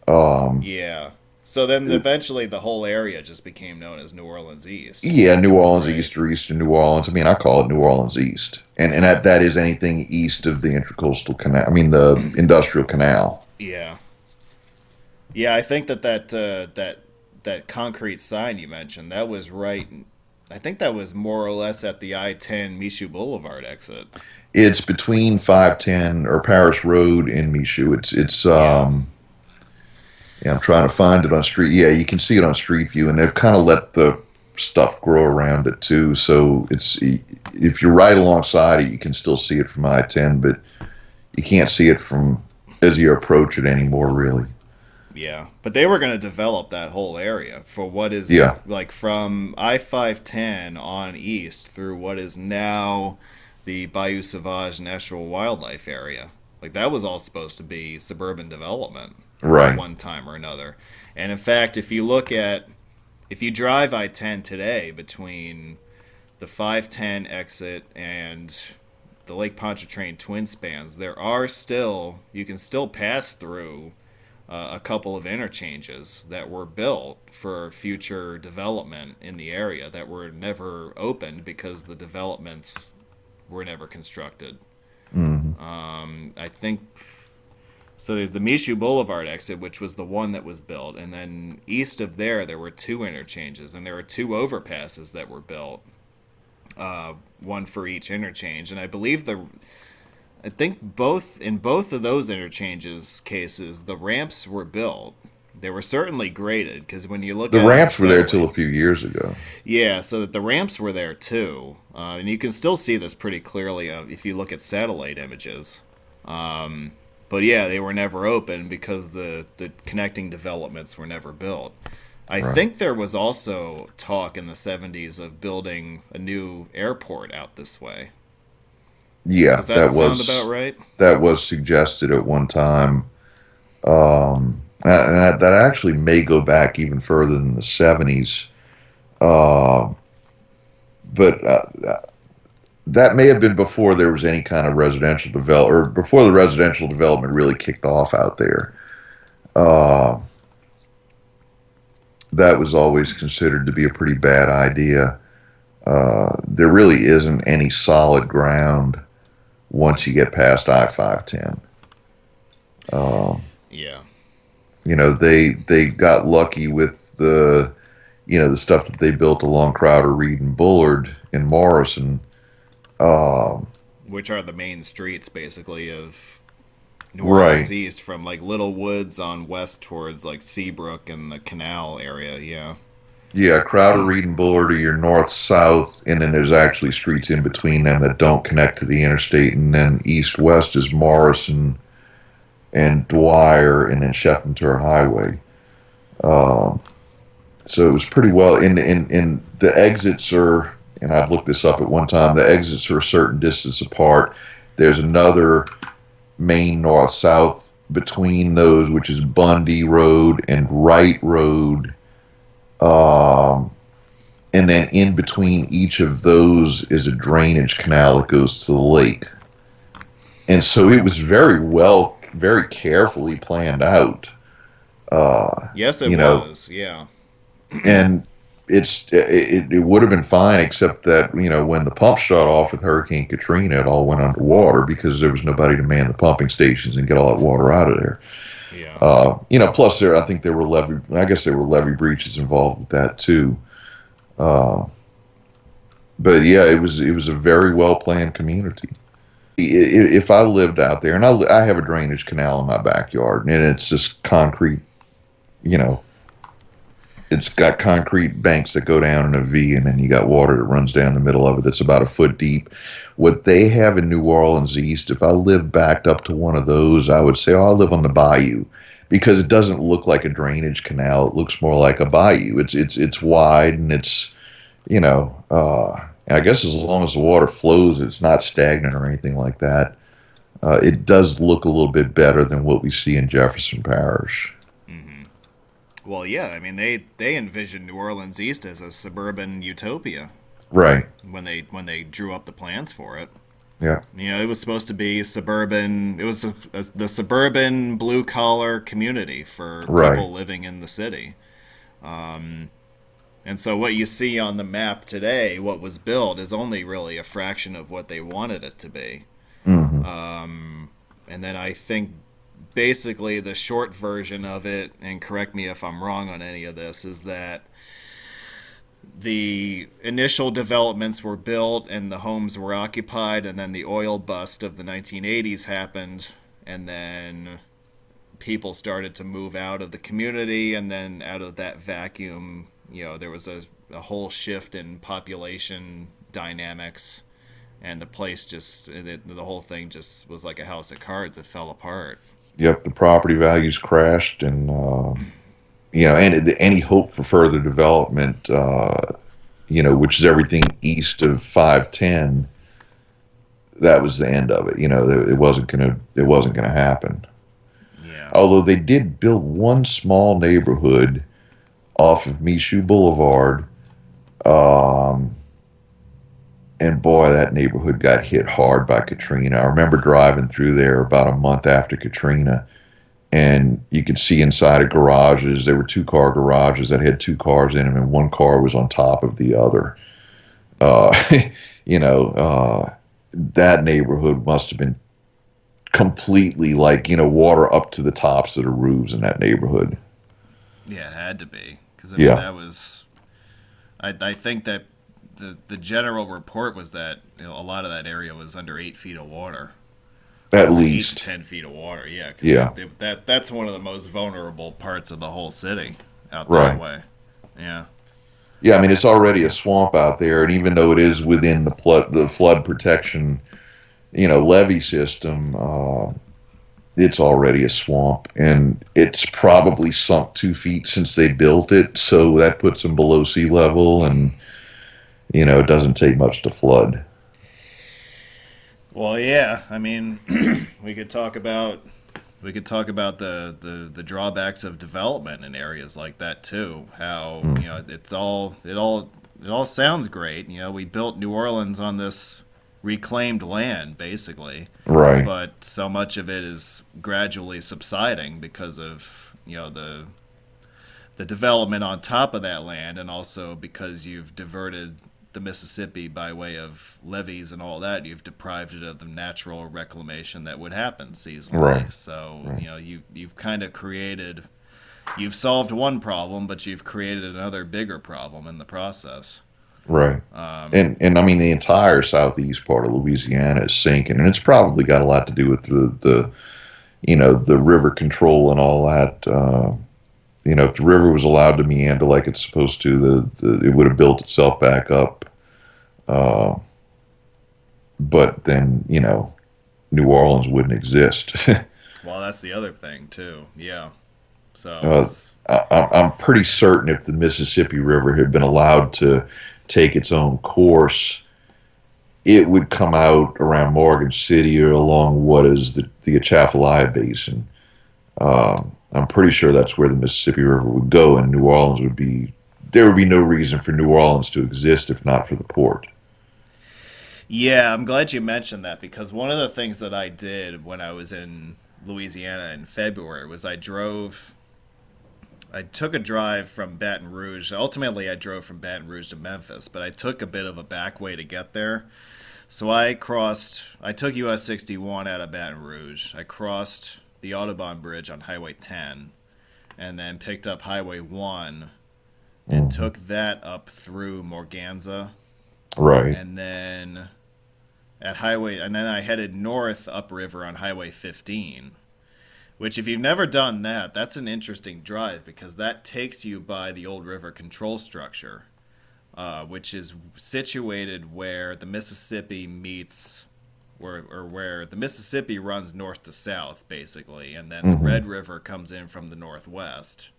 Um, Yeah. So then eventually the whole area just became known as New Orleans East. yeah, New Orleans Right. East or Eastern New Orleans. I mean, I call it New Orleans East. And, and that, that is anything east of the Intracoastal Canal, I mean, the Industrial Canal. Yeah. Yeah, I think that that uh, that that concrete sign you mentioned that was right. I think that was more or less at the I-10 Michoud Boulevard exit. It's between 510 or Paris Road and Michoud. It's it's um yeah, I'm trying to find it on street. Yeah, you can see it on Street View and they've kind of let the stuff grow around it too. So it's if you're right alongside it, you can still see it from I-10, but you can't see it from as you approach it anymore really. Yeah, but they were going to develop that whole area for what is Yeah. like from I five ten on east through what is now the Bayou Sauvage National Wildlife Area. Like that was all supposed to be suburban development, Right. One time or another. And in fact, if you look at if you drive I ten today between the five ten exit and the Lake Pontchartrain twin spans, there are still you can still pass through uh, a couple of interchanges that were built for future development in the area that were never opened because the developments were never constructed. Mhm. Um, I think so. There's the Michoud Boulevard exit, which was the one that was built, and then east of there, there were two interchanges, and there were two overpasses that were built, uh, one for each interchange. And I believe the, I think both in both of those interchanges cases, the ramps were built. They were certainly graded because when you look The ramps were there till a few years ago. yeah, so that the ramps were there too, uh, and you can still see this pretty clearly uh, if you look at satellite images. Um, but yeah, they were never open because the the connecting developments were never built. I Right. think there was also talk in the '70s of building a new airport out this way. Yeah, Does that, that sound was about right? that was suggested at one time. Um, and that, that actually may go back even further than the 70s. Uh, but uh, that may have been before there was any kind of residential develop or before the residential development really kicked off out there. Uh, that was always considered to be a pretty bad idea. Uh, there really isn't any solid ground once you get past I five ten. Um, yeah. You know they they got lucky with the you know the stuff that they built along Crowder, Read, and Bullard in Morrison. Um, Which are the main streets, basically, of New Orleans Right. East, from like Little Woods on west towards like Seabrook and the Canal area. Yeah. Yeah, Crowder, Read, and Bullard are your north south, and then there's actually streets in between them that don't connect to the interstate, and then east west is Morrison and Dwyer, and then Chef Menteur Highway. Um, so it was pretty well. In in in the exits are, and I've looked this up at one time. The exits are a certain distance apart. There's another main north south between those, which is Bundy Road and Wright Road. Um, and then in between each of those is a drainage canal that goes to the lake. And so it was very well, very carefully planned out. Uh, Yes, it You know- was. Yeah. and it's it, it would have been fine except that you know when the pump shut off with Hurricane Katrina, it all went underwater because there was nobody to man the pumping stations and get all that water out of there. Yeah. Uh, you know, plus there, I think there were levee. I guess there were levee breaches involved with that too. Uh, but yeah, it was it was a very well planned community. If I lived out there, and I, I have a drainage canal in my backyard, and it's just concrete, you know, it's got concrete banks that go down in a V, and then you got water that runs down the middle of it that's about a foot deep. What they have in New Orleans East, if I lived backed up to one of those, I would say, oh, I live on the bayou because it doesn't look like a drainage canal. It looks more like a bayou. It's it's it's wide and it's you know, uh, I guess as long as the water flows, it's not stagnant or anything like that. Uh, it does look a little bit better than what we see in Jefferson Parish. Well, yeah. I mean, they they envisioned New Orleans East as a suburban utopia Right. when they when they drew up the plans for it. Yeah. You know, it was supposed to be suburban. It was a, a, the suburban blue collar community for Right. people living in the city. Um, and so, what you see on the map today, what was built, is only really a fraction of what they wanted it to be. hmm Um, and then I think basically the short version of it, and correct me if I'm wrong on any of this, is that the initial developments were built and the homes were occupied, and then the oil bust of the 1980s happened, and then people started to move out of the community, and then out of that vacuum, you know, there was a, a whole shift in population dynamics and the place just it, the whole thing just was like a house of cards. It fell apart Yep. The property values crashed, and uh, you know, and any hope for further development, uh, you know, which is everything east of five ten. That was the end of it. You know, it wasn't gonna. It wasn't gonna happen. yeah although they did build one small neighborhood off of Michoud Boulevard. Um, and boy, that neighborhood got hit hard by Katrina. I remember driving through there about a month after Katrina, and you could see inside of garages. There were two car garages that had two cars in them, and one car was on top of the other. Uh, you know, uh, that neighborhood must have been completely like you know water up to the tops of the roofs in that neighborhood. yeah it had to be because I mean, Yeah. that was I, I think that the the general report was that you know, a lot of that area was under eight feet of water At least, ten feet of water yeah 'cause Yeah. they- that that's one of the most vulnerable parts of the whole city out Right. that way yeah yeah. I mean, it's already a swamp out there, and even though it is within the flood the flood protection, you know, levee system, uh, it's already a swamp, and it's probably sunk two feet since they built it. So that puts them below sea level, and you know, it doesn't take much to flood. Well, yeah. I mean, we could talk about we could talk about the, the, the drawbacks of development in areas like that too. How Mm. you know it's all it all it all sounds great. You know, we built New Orleans on this reclaimed land, basically, Right. but so much of it is gradually subsiding because of you know the the development on top of that land, and also because you've diverted the Mississippi by way of levees and all that, you've deprived it of the natural reclamation that would happen seasonally. Right. So Right. you know you you've kind of created, you've solved one problem, but you've created another bigger problem in the process. Right. Um, And and I mean the entire southeast part of Louisiana is sinking, and it's probably got a lot to do with the the you know the river control and all that. Uh, you know, if the river was allowed to meander like it's supposed to, the, the it would have built itself back up. Uh, but then you know, New Orleans wouldn't exist. well, that's the other thing too. Yeah. So. Uh, I, I'm- pretty certain if the Mississippi River had been allowed to take its own course, it would come out around Morgan City or along what is the, the Atchafalaya Basin. Um, I'm pretty sure that's where the Mississippi River would go, and New Orleans would be. There would be no reason for New Orleans to exist if not for the port. Yeah, I'm glad you mentioned that because one of the things that I did when I was in Louisiana in February was I drove. I took a drive from Baton Rouge. Ultimately, I drove from Baton Rouge to Memphis, but I took a bit of a back way to get there. So I crossed. I took US 61 out of Baton Rouge. I crossed the Audubon Bridge on Highway 10, and then picked up Highway 1 and Mhm. took that up through Morganza Right. and then at highway and then I headed north upriver on highway 15 which if you've never done that that's an interesting drive because that takes you by the old river control structure uh, which is situated where the Mississippi meets where, or where the Mississippi runs north to south basically and then the Mhm. Red River comes in from the northwest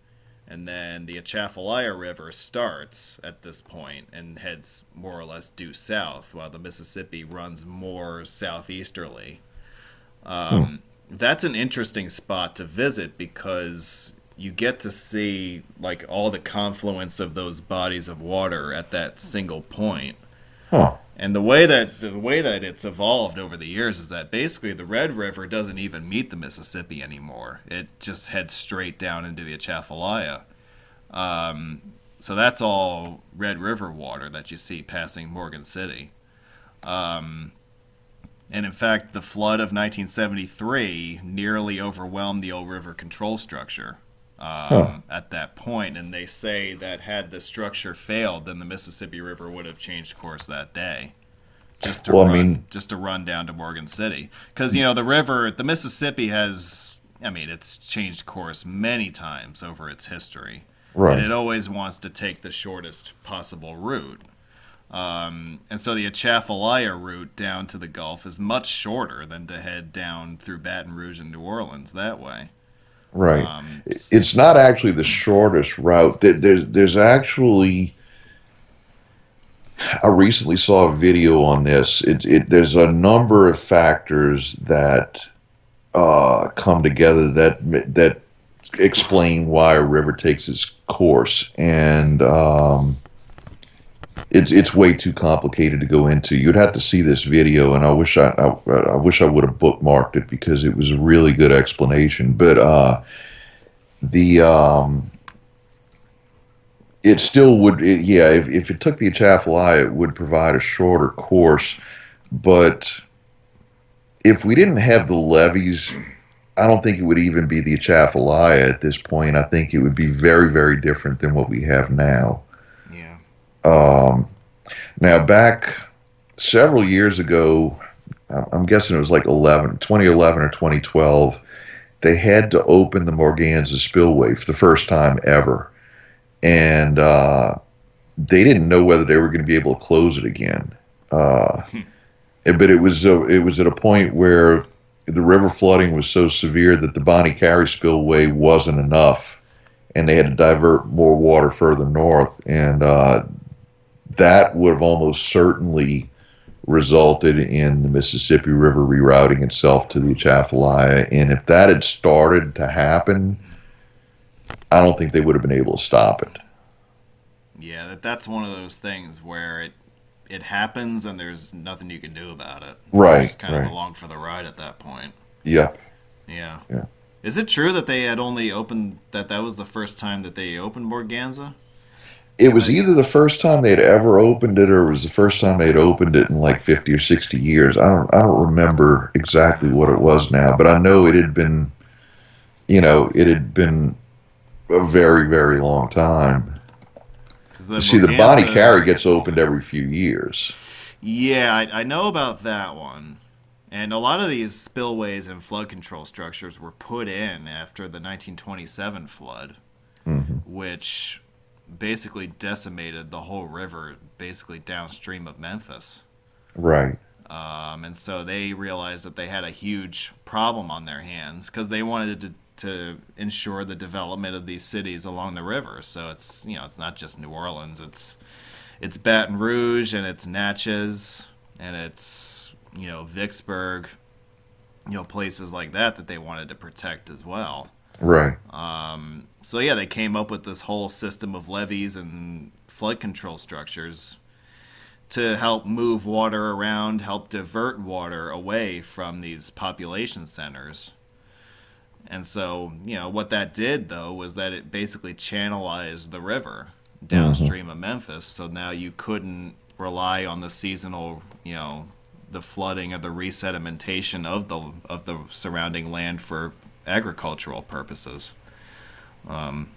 and then the Atchafalaya River starts at this point and heads more or less due south, while the Mississippi runs more southeasterly. Um, That's an interesting spot to visit because you get to see like all the confluence of those bodies of water at that single point. Huh. And the way that the way that it's evolved over the years is that basically the Red River doesn't even meet the Mississippi anymore. It just heads straight down into the Atchafalaya. Um, so that's all Red River water that you see passing Morgan City. Um, and in fact, the flood of 1973 nearly overwhelmed the old river control structure um, Huh. at that point. And they say that had the structure failed, then the Mississippi River would have changed course that day. Just to Well, I run, mean- just to run down to Morgan City, because you know the river, the Mississippi has, I mean, it's changed course many times over its history Right. and it always wants to take the shortest possible route. Um, and so the Atchafalaya route down to the Gulf is much shorter than to head down through Baton Rouge and New Orleans that way. Right. Um, it's not actually the shortest route. There, there's there's actually I recently saw a video on this. It, it there's a number of factors that uh, come together that that explain why a river takes its course, and um, it's it's way too complicated to go into. You'd have to see this video, and I wish I I, I wish I would have bookmarked it because it was a really good explanation. But uh, the um, it still would it, yeah if, if it took the Atchafalaya it would provide a shorter course but if we didn't have the levees I don't think it would even be the Atchafalaya at this point I think it would be very very different than what we have now. Um, now back several years ago I'm- guessing it was like 11 2011 or 2012 they had to open the Morganza spillway for the first time ever. And uh, they didn't know whether they were going to be able to close it again. Uh, but it was uh, it was at a point where the river flooding was so severe that the Bonnet Carré spillway wasn't enough, and they had to divert more water further north, and uh, that would have almost certainly resulted in the Mississippi River rerouting itself to the Atchafalaya. And if that had started to happen, I don't think they would have been able to stop it. Yeah, that, that's one of those things where it it happens and there's nothing you can do about it. Right, Just kind right. of along for the ride at that point. Yep. Yeah. Yeah. Is it true that they had only opened that that was the first time that they opened Morganza? It was either the first time they'd ever opened it, or it was the first time they'd opened it in like fifty or sixty years. I don't, I don't remember exactly what it was now, but I know it had been, you know, it had been a very, very long time. The See, the Bonnet Carré gets opened every few years. Yeah, I, I know about that one. And a lot of these spillways and flood control structures were put in after the 1927 flood, hmm which basically decimated the whole river, basically downstream of Memphis. Right. Um, and so they realized that they had a huge problem on their hands because they wanted to, to ensure the development of these cities along the river. So it's you know it's not just New Orleans, it's it's Baton Rouge and it's Natchez and it's you know Vicksburg, you know places like that that they wanted to protect as well. Right. Um, so yeah, they came up with this whole system of levees and flood control structures to help move water around, help divert water away from these population centers. And so, you know, what that did though was that it basically channelized the river downstream of Memphis. So now you couldn't rely on the seasonal, you know, the flooding or the resedimentation of the of the surrounding land for agricultural purposes. Um,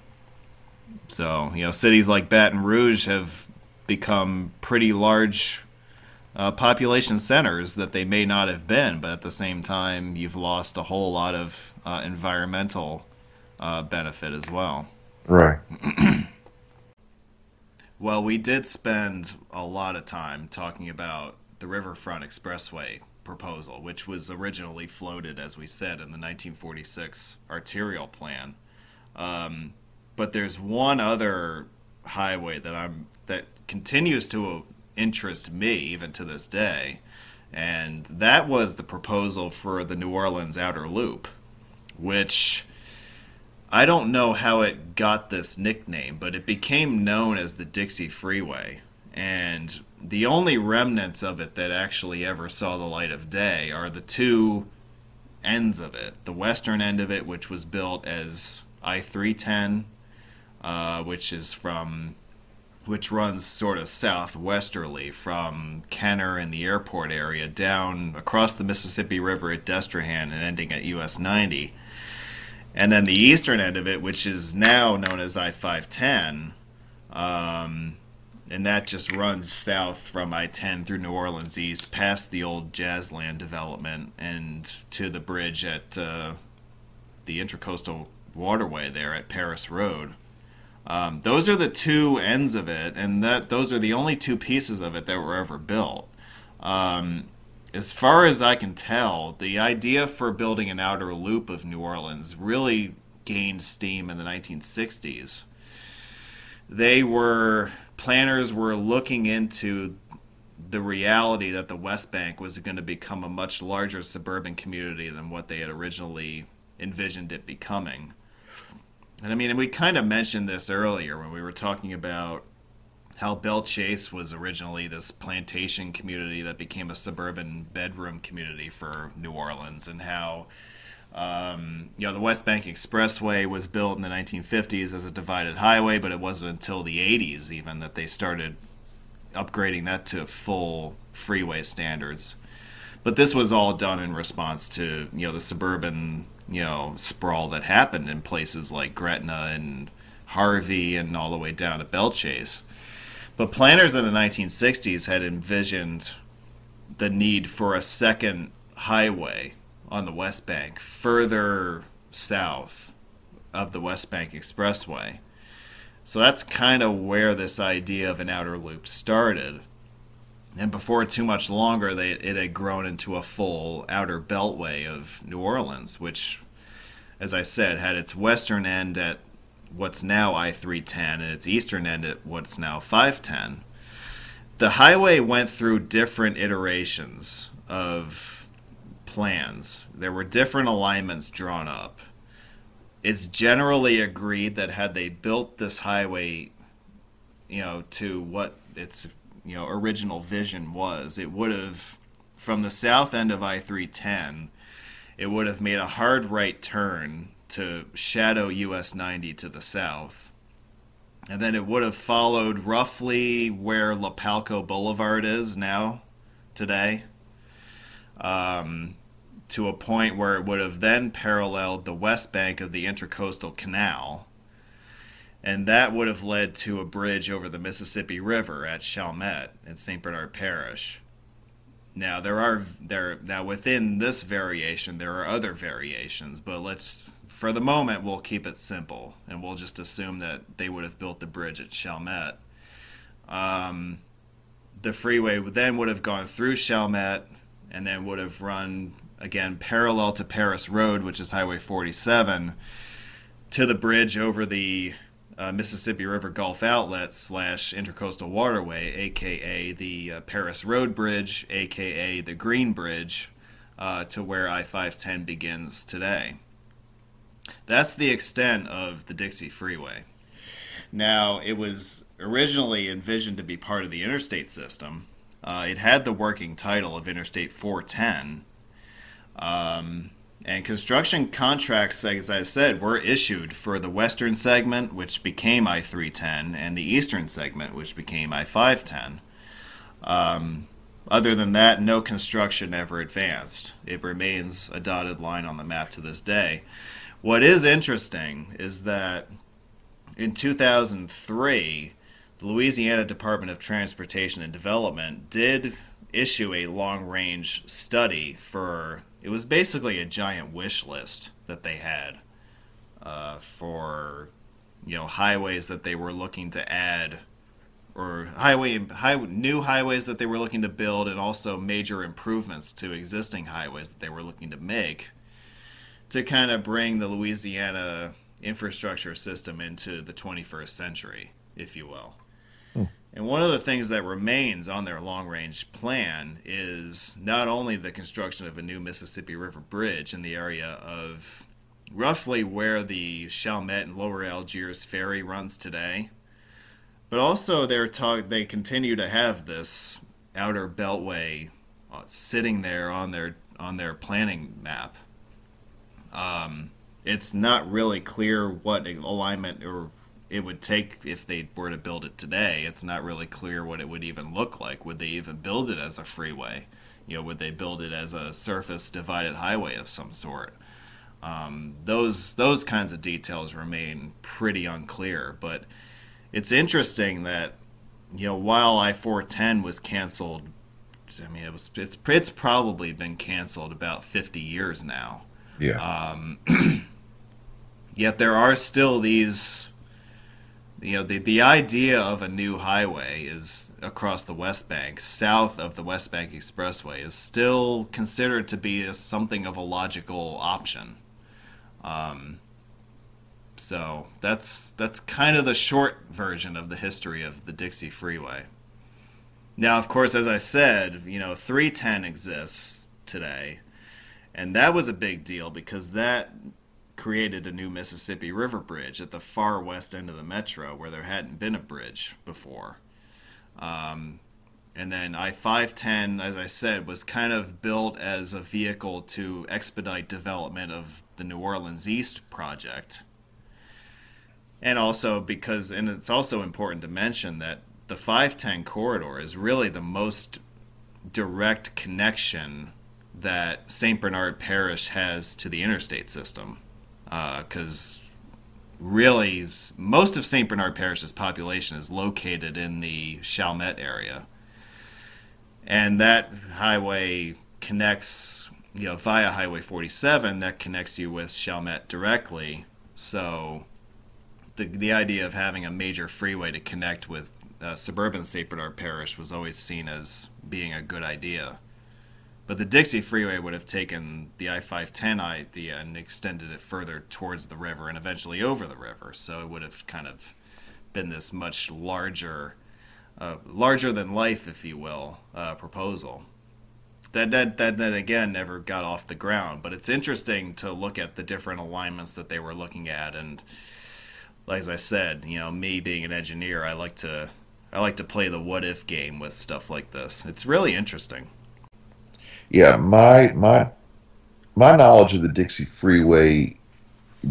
so you know, cities like Baton Rouge have become pretty large uh, population centers that they may not have been, but at the same time, you've lost a whole lot of uh, environmental uh, benefit as well. Right. Well, we did spend a lot of time talking about the Riverfront Expressway proposal, which was originally floated, as we said, in the 1946 arterial plan. Um, but there's one other highway that I'm that continues to interest me even to this day, and that was the proposal for the New Orleans Outer Loop, which I don't know how it got this nickname, but it became known as the Dixie Freeway. And the only remnants of it that actually ever saw the light of day are the two ends of it. The western end of it, which was built as I 310, uh, which is from. Which runs sort of southwesterly from Kenner and the airport area down across the Mississippi River at Destrehan and ending at US 90 and then the eastern end of it, which is now known as I five ten, um, and that just runs south from I ten through New Orleans east, past the old Jazzland development, and to the bridge at uh, the Intracoastal Waterway there at Paris Road. Um, those are the two ends of it, and that those are the only two pieces of it that were ever built. Um, as far as I can tell, the idea for building an outer loop of New Orleans really gained steam in the 1960s. They were planners were looking into the reality that the West Bank was going to become a much larger suburban community than what they had originally envisioned it becoming. And I mean, and we kind of mentioned this earlier when we were talking about how Belle Chasse was originally this plantation community that became a suburban bedroom community for New Orleans, and how um, you know the West Bank Expressway was built in the 1950s as a divided highway, but it wasn't until the 80s even that they started upgrading that to full freeway standards. But this was all done in response to you know the suburban you know sprawl that happened in places like Gretna and Harvey and all the way down to Belle Chasse. But planners in the 1960s had envisioned the need for a second highway on the West Bank further south of the West Bank Expressway. So that's kind of where this idea of an outer loop started. And before too much longer, they, it had grown into a full outer beltway of New Orleans, which, as I said, had its western end at what's now I 310 and its eastern end at what's now 510. The highway went through different iterations of plans. There were different alignments drawn up. It's generally agreed that had they built this highway, you know, to what its you know original vision was, it would have from the south end of I 310 it would have made a hard right turn to shadow US 90 to the south. And then it would have followed roughly where Lapalco Boulevard is now, today, um, to a point where it would have then paralleled the west bank of the Intercoastal Canal. And that would have led to a bridge over the Mississippi River at Chalmette in St. Bernard Parish. Now there are there now within this variation there are other variations, but let's for the moment we'll keep it simple and we'll just assume that they would have built the bridge at Chalmette. Um, the freeway then would have gone through Chalmette and then would have run again parallel to Paris Road, which is Highway 47, to the bridge over the uh, Mississippi River Gulf Outlet slash Intercoastal Waterway, aka the uh, Paris Road Bridge, aka the Green Bridge, uh, to where I 510 begins today. That's the extent of the Dixie Freeway. Now, it was originally envisioned to be part of the interstate system. Uh, it had the working title of Interstate 410. Um, and construction contracts, as I said, were issued for the western segment, which became I 310, and the eastern segment, which became I 510. Um, other than that, no construction ever advanced. It remains a dotted line on the map to this day. What is interesting is that in 2003, the Louisiana Department of Transportation and Development did issue a long range study for it was basically a giant wish list that they had uh, for you know highways that they were looking to add or highway high, new highways that they were looking to build and also major improvements to existing highways that they were looking to make to kind of bring the Louisiana infrastructure system into the 21st century if you will and one of the things that remains on their long range plan is not only the construction of a new Mississippi River bridge in the area of roughly where the Chalmette and Lower Algiers ferry runs today, but also they're talk- they continue to have this outer beltway uh, sitting there on their on their planning map. Um, it's not really clear what alignment or it would take if they were to build it today. It's not really clear what it would even look like. Would they even build it as a freeway? You know, would they build it as a surface divided highway of some sort? Um, those those kinds of details remain pretty unclear. But it's interesting that you know while I four ten was canceled, I mean it was it's it's probably been canceled about fifty years now. Yeah. Um, yet there are still these you know the the idea of a new highway is across the West Bank, south of the West Bank Expressway, is still considered to be a, something of a logical option. Um, so that's that's kind of the short version of the history of the Dixie Freeway. Now, of course, as I said, you know, 310 exists today, and that was a big deal because that created a new Mississippi River bridge at the far west end of the metro where there hadn't been a bridge before. Um, and then I 510, as I said, was kind of built as a vehicle to expedite development of the New Orleans East project. And also because, and it's also important to mention that the 510 corridor is really the most direct connection that St. Bernard Parish has to the interstate system because uh, really most of St. Bernard Parish's population is located in the Chalmette area. And that highway connects, you know, via Highway 47, that connects you with Chalmette directly. So the, the idea of having a major freeway to connect with uh, suburban St. Bernard Parish was always seen as being a good idea. But the Dixie Freeway would have taken the I 510 idea and extended it further towards the river and eventually over the river. So it would have kind of been this much larger, uh, larger than life, if you will, uh, proposal. That, that, that, that again never got off the ground. But it's interesting to look at the different alignments that they were looking at. And like as I said, you know, me being an engineer, I like to I like to play the what if game with stuff like this. It's really interesting yeah, my my my knowledge of the Dixie Freeway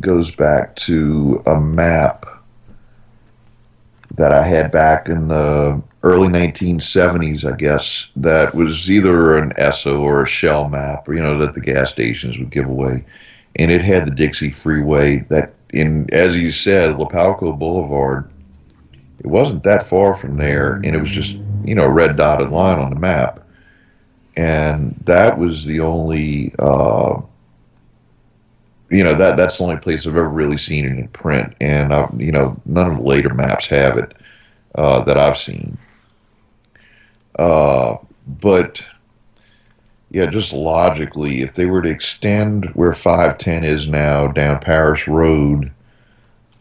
goes back to a map that I had back in the early 1970s, I guess, that was either an Esso or a Shell map, or, you know, that the gas stations would give away. And it had the Dixie Freeway that, in as you said, Lapalco Boulevard, it wasn't that far from there, and it was just, you know, a red dotted line on the map. And that was the only, uh, you know, that that's the only place I've ever really seen it in print. And, uh, you know, none of the later maps have it uh, that I've seen. Uh, but yeah, just logically, if they were to extend where 510 is now down Paris Road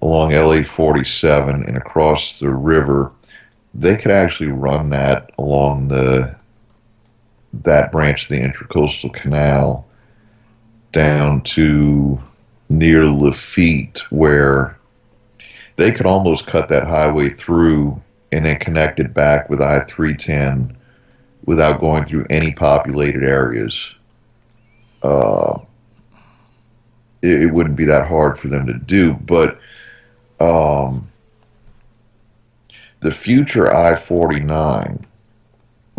along LA 47 and across the river, they could actually run that along the that branch of the Intracoastal Canal down to near Lafitte, where they could almost cut that highway through and then connect it back with I 310 without going through any populated areas. Uh, it, it, wouldn't be that hard for them to do, but um, the future I 49,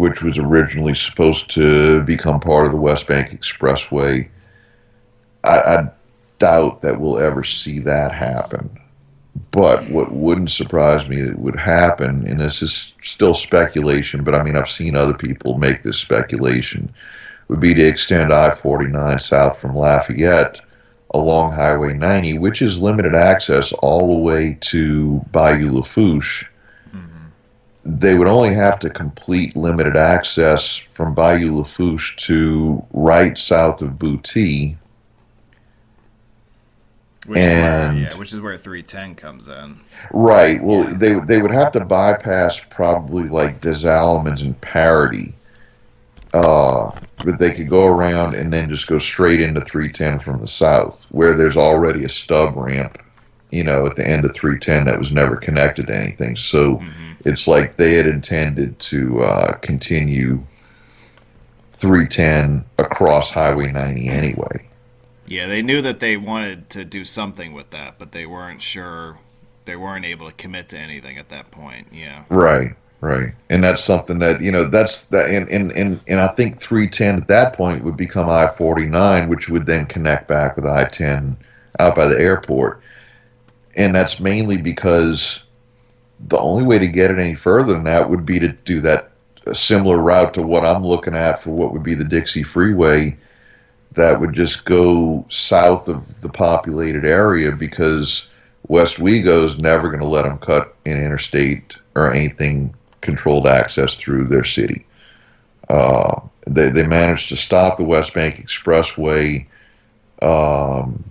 which was originally supposed to become part of the West Bank Expressway, I, I doubt that we'll ever see that happen. But what wouldn't surprise me that would happen, and this is still speculation, but I mean, I've seen other people make this speculation, would be to extend I 49 south from Lafayette along Highway 90, which is limited access all the way to Bayou Lafourche. They would only have to complete limited access from Bayou Lafourche to right south of Boutte which and is where, yeah, which is where 310 comes in. Right. Well, yeah. they they would have to bypass probably like Des and Paradis, uh, but they could go around and then just go straight into 310 from the south, where there's already a stub ramp, you know, at the end of 310 that was never connected to anything. So mm-hmm. it's like they had intended to uh, continue 310 across Highway 90 anyway. Yeah, they knew that they wanted to do something with that, but they weren't sure. They weren't able to commit to anything at that point. Yeah. Right. Right. And that's something that you know that's that and and and, and I think 310 at that point would become I-49, which would then connect back with I-10 out by the airport. And that's mainly because the only way to get it any further than that would be to do that a similar route to what I'm looking at for what would be the Dixie Freeway that would just go south of the populated area because Westwego is never going to let them cut an interstate or anything controlled access through their city. Uh, they, they managed to stop the West Bank Expressway. Um,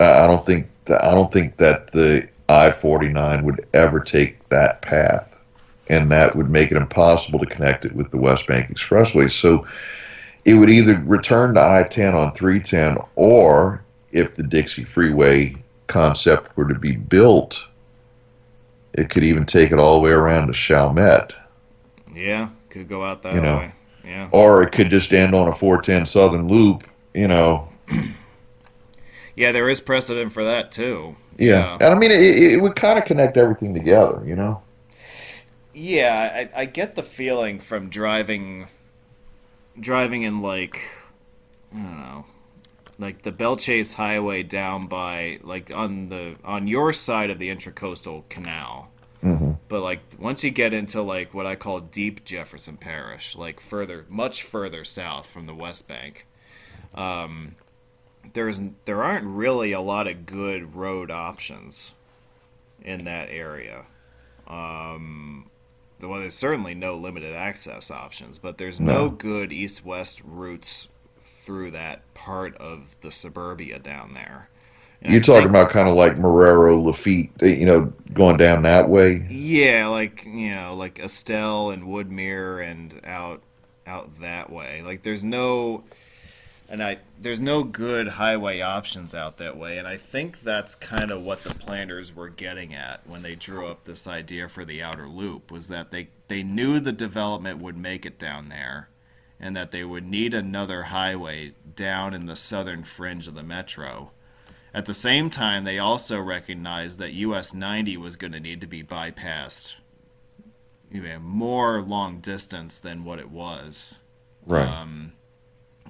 I don't think that, I don't think that the I-49 would ever take that path, and that would make it impossible to connect it with the West Bank Expressway. So it would either return to I 10 on 310 or if the Dixie Freeway concept were to be built, it could even take it all the way around to Chalmette. Yeah, could go out that you know, way. Yeah. Or it could just end on a 410 Southern Loop, you know. Yeah, there is precedent for that too. Yeah. yeah. And I mean, it, it would kind of connect everything together, you know? Yeah, I, I get the feeling from driving driving in like I don't know, like the Belle Chasse Highway down by like on the on your side of the Intracoastal Canal. Mm-hmm. But like once you get into like what I call deep Jefferson Parish, like further, much further south from the West Bank, um, there's there aren't really a lot of good road options in that area. Um, well, there's certainly no limited access options, but there's no, no good east west routes through that part of the suburbia down there. And You're I talking think, about kind of like Marrero, Lafitte, eh, you know, going down that way. Yeah, like you know, like Estelle and Woodmere and out out that way. Like there's no and I there's no good highway options out that way, and I think that's kind of what the planners were getting at when they drew up this idea for the outer loop was that they they knew the development would make it down there, and that they would need another highway down in the southern fringe of the metro. At the same time, they also recognized that US 90 was going to need to be bypassed even more long distance than what it was. Right. Um,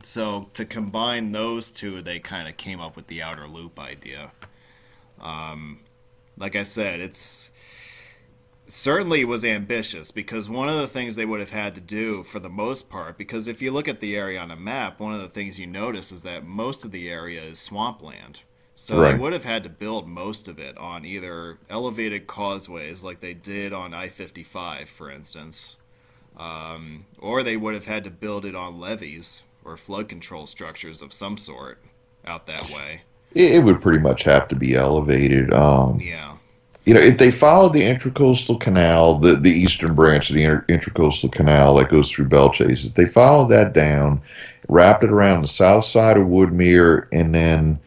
so to combine those two, they kind of came up with the outer loop idea. Um, like I said, it's certainly was ambitious because one of the things they would have had to do for the most part because if you look at the area on a map one of the things you notice is that most of the area is swampland so Right. they would have had to build most of it on either elevated causeways like they did on i-55 for instance um, or they would have had to build it on levees or flood control structures of some sort out that way it, it would pretty much have to be elevated. Um, yeah you know, if they followed the Intracoastal Canal, the, the eastern branch of the Inter- Intracoastal Canal that goes through Belle Chasse, if they followed that down, wrapped it around the south side of Woodmere, and then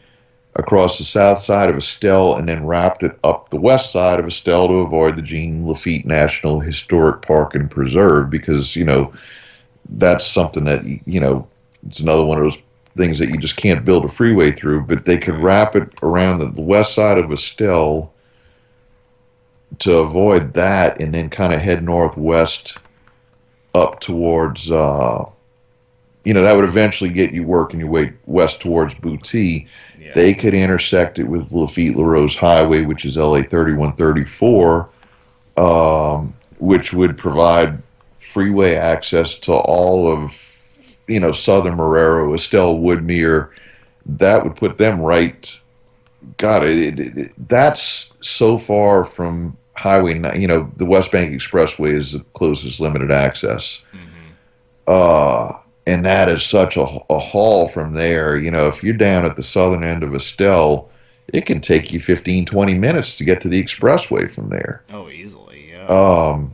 across the south side of Estelle, and then wrapped it up the west side of Estelle to avoid the Jean Lafitte National Historic Park and Preserve, because, you know, that's something that, you know, it's another one of those things that you just can't build a freeway through, but they could wrap it around the, west side of Estelle to avoid that and then kind of head northwest up towards uh you know that would eventually get you working your way west towards Boutte. yeah They could intersect it with Lafitte LaRose Highway, which is LA 3134, um, which would provide freeway access to all of you know southern Marrero, Estelle, Woodmere. That would put them right. God, it, it, it, that's so far from Highway. You know, the West Bank Expressway is the closest limited access Mhm. uh, and that is such a, a haul from there. You know, if you're down at the southern end of Estelle, it can take you 15, 20 minutes to get to the expressway from there. oh easily yeah Um,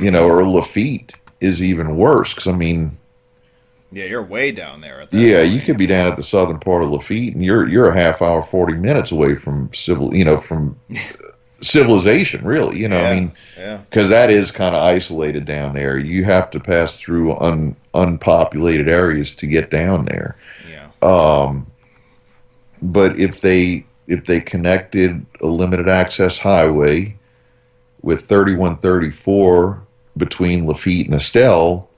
you know, or Lafitte is even worse because I mean, yeah you're way down there yeah, point. you could be down at the southern part of Lafitte, and you're you're a half hour, 40 minutes away from civil, you know, from civilization. Really, you know, I Yeah. mean. yeah because that is kind of isolated down there. You have to pass through un, unpopulated areas to get down there. yeah Um, but if they if they connected a limited access highway with 3134 between Lafitte and Estelle,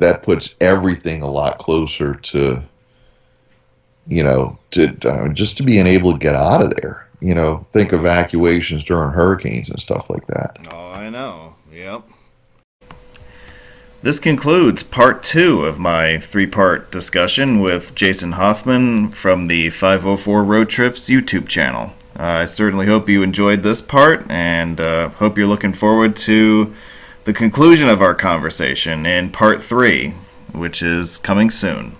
that puts everything a lot closer to you know to uh, just to being able to get out of there. You know, think evacuations during hurricanes and stuff like that. Oh, I know. Yep. This concludes part two of my three part discussion with Jason Hoffman from the 504 Road Trips YouTube channel. Uh, I certainly hope you enjoyed this part and uh, hope you're looking forward to the conclusion of our conversation in part three, which is coming soon.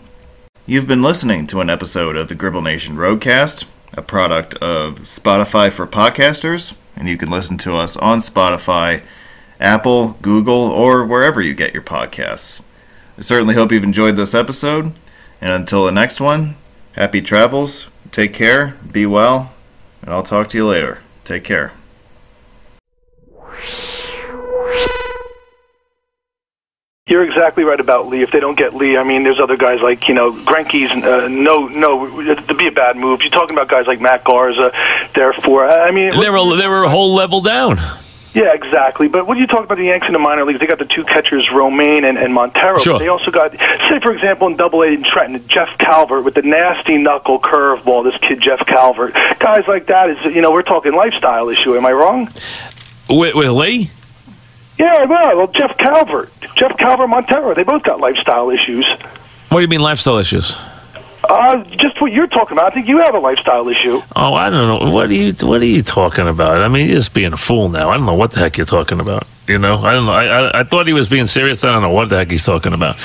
You've been listening to an episode of the Gribble Nation Roadcast, a product of Spotify for podcasters, and you can listen to us on Spotify, Apple, Google, or wherever you get your podcasts. I certainly hope you've enjoyed this episode, and until the next one, happy travels, take care, be well, and I'll talk to you later. Take care. You're exactly right about Lee. If they don't get Lee, I mean, there's other guys like you know Greinke's. Uh, no, no, it'd be a bad move. You're talking about guys like Matt Garza. Therefore, I mean, They were they were a whole level down. yeah, exactly. But when you talk about the Yanks in the minor leagues, they got the two catchers, Romine and, and Montero. Sure. They also got, say, for example, in Double A in Trenton, Jeff Calvert with the nasty knuckle curveball. This kid, Jeff Calvert. Guys like that is, you know, we're talking lifestyle issue. Am I wrong? With, with Lee? Yeah, well, well, Jeff Calvert, Jeff Calvert, Montero. They both got lifestyle issues. What do you mean lifestyle issues? Uh, just what you're talking about. I think you have a lifestyle issue. Oh, I don't know. What are you What are you talking about? I mean, you're just being a fool now. I don't know what the heck you're talking about. You know, I don't know. I I, I thought he was being serious. I don't know what the heck he's talking about.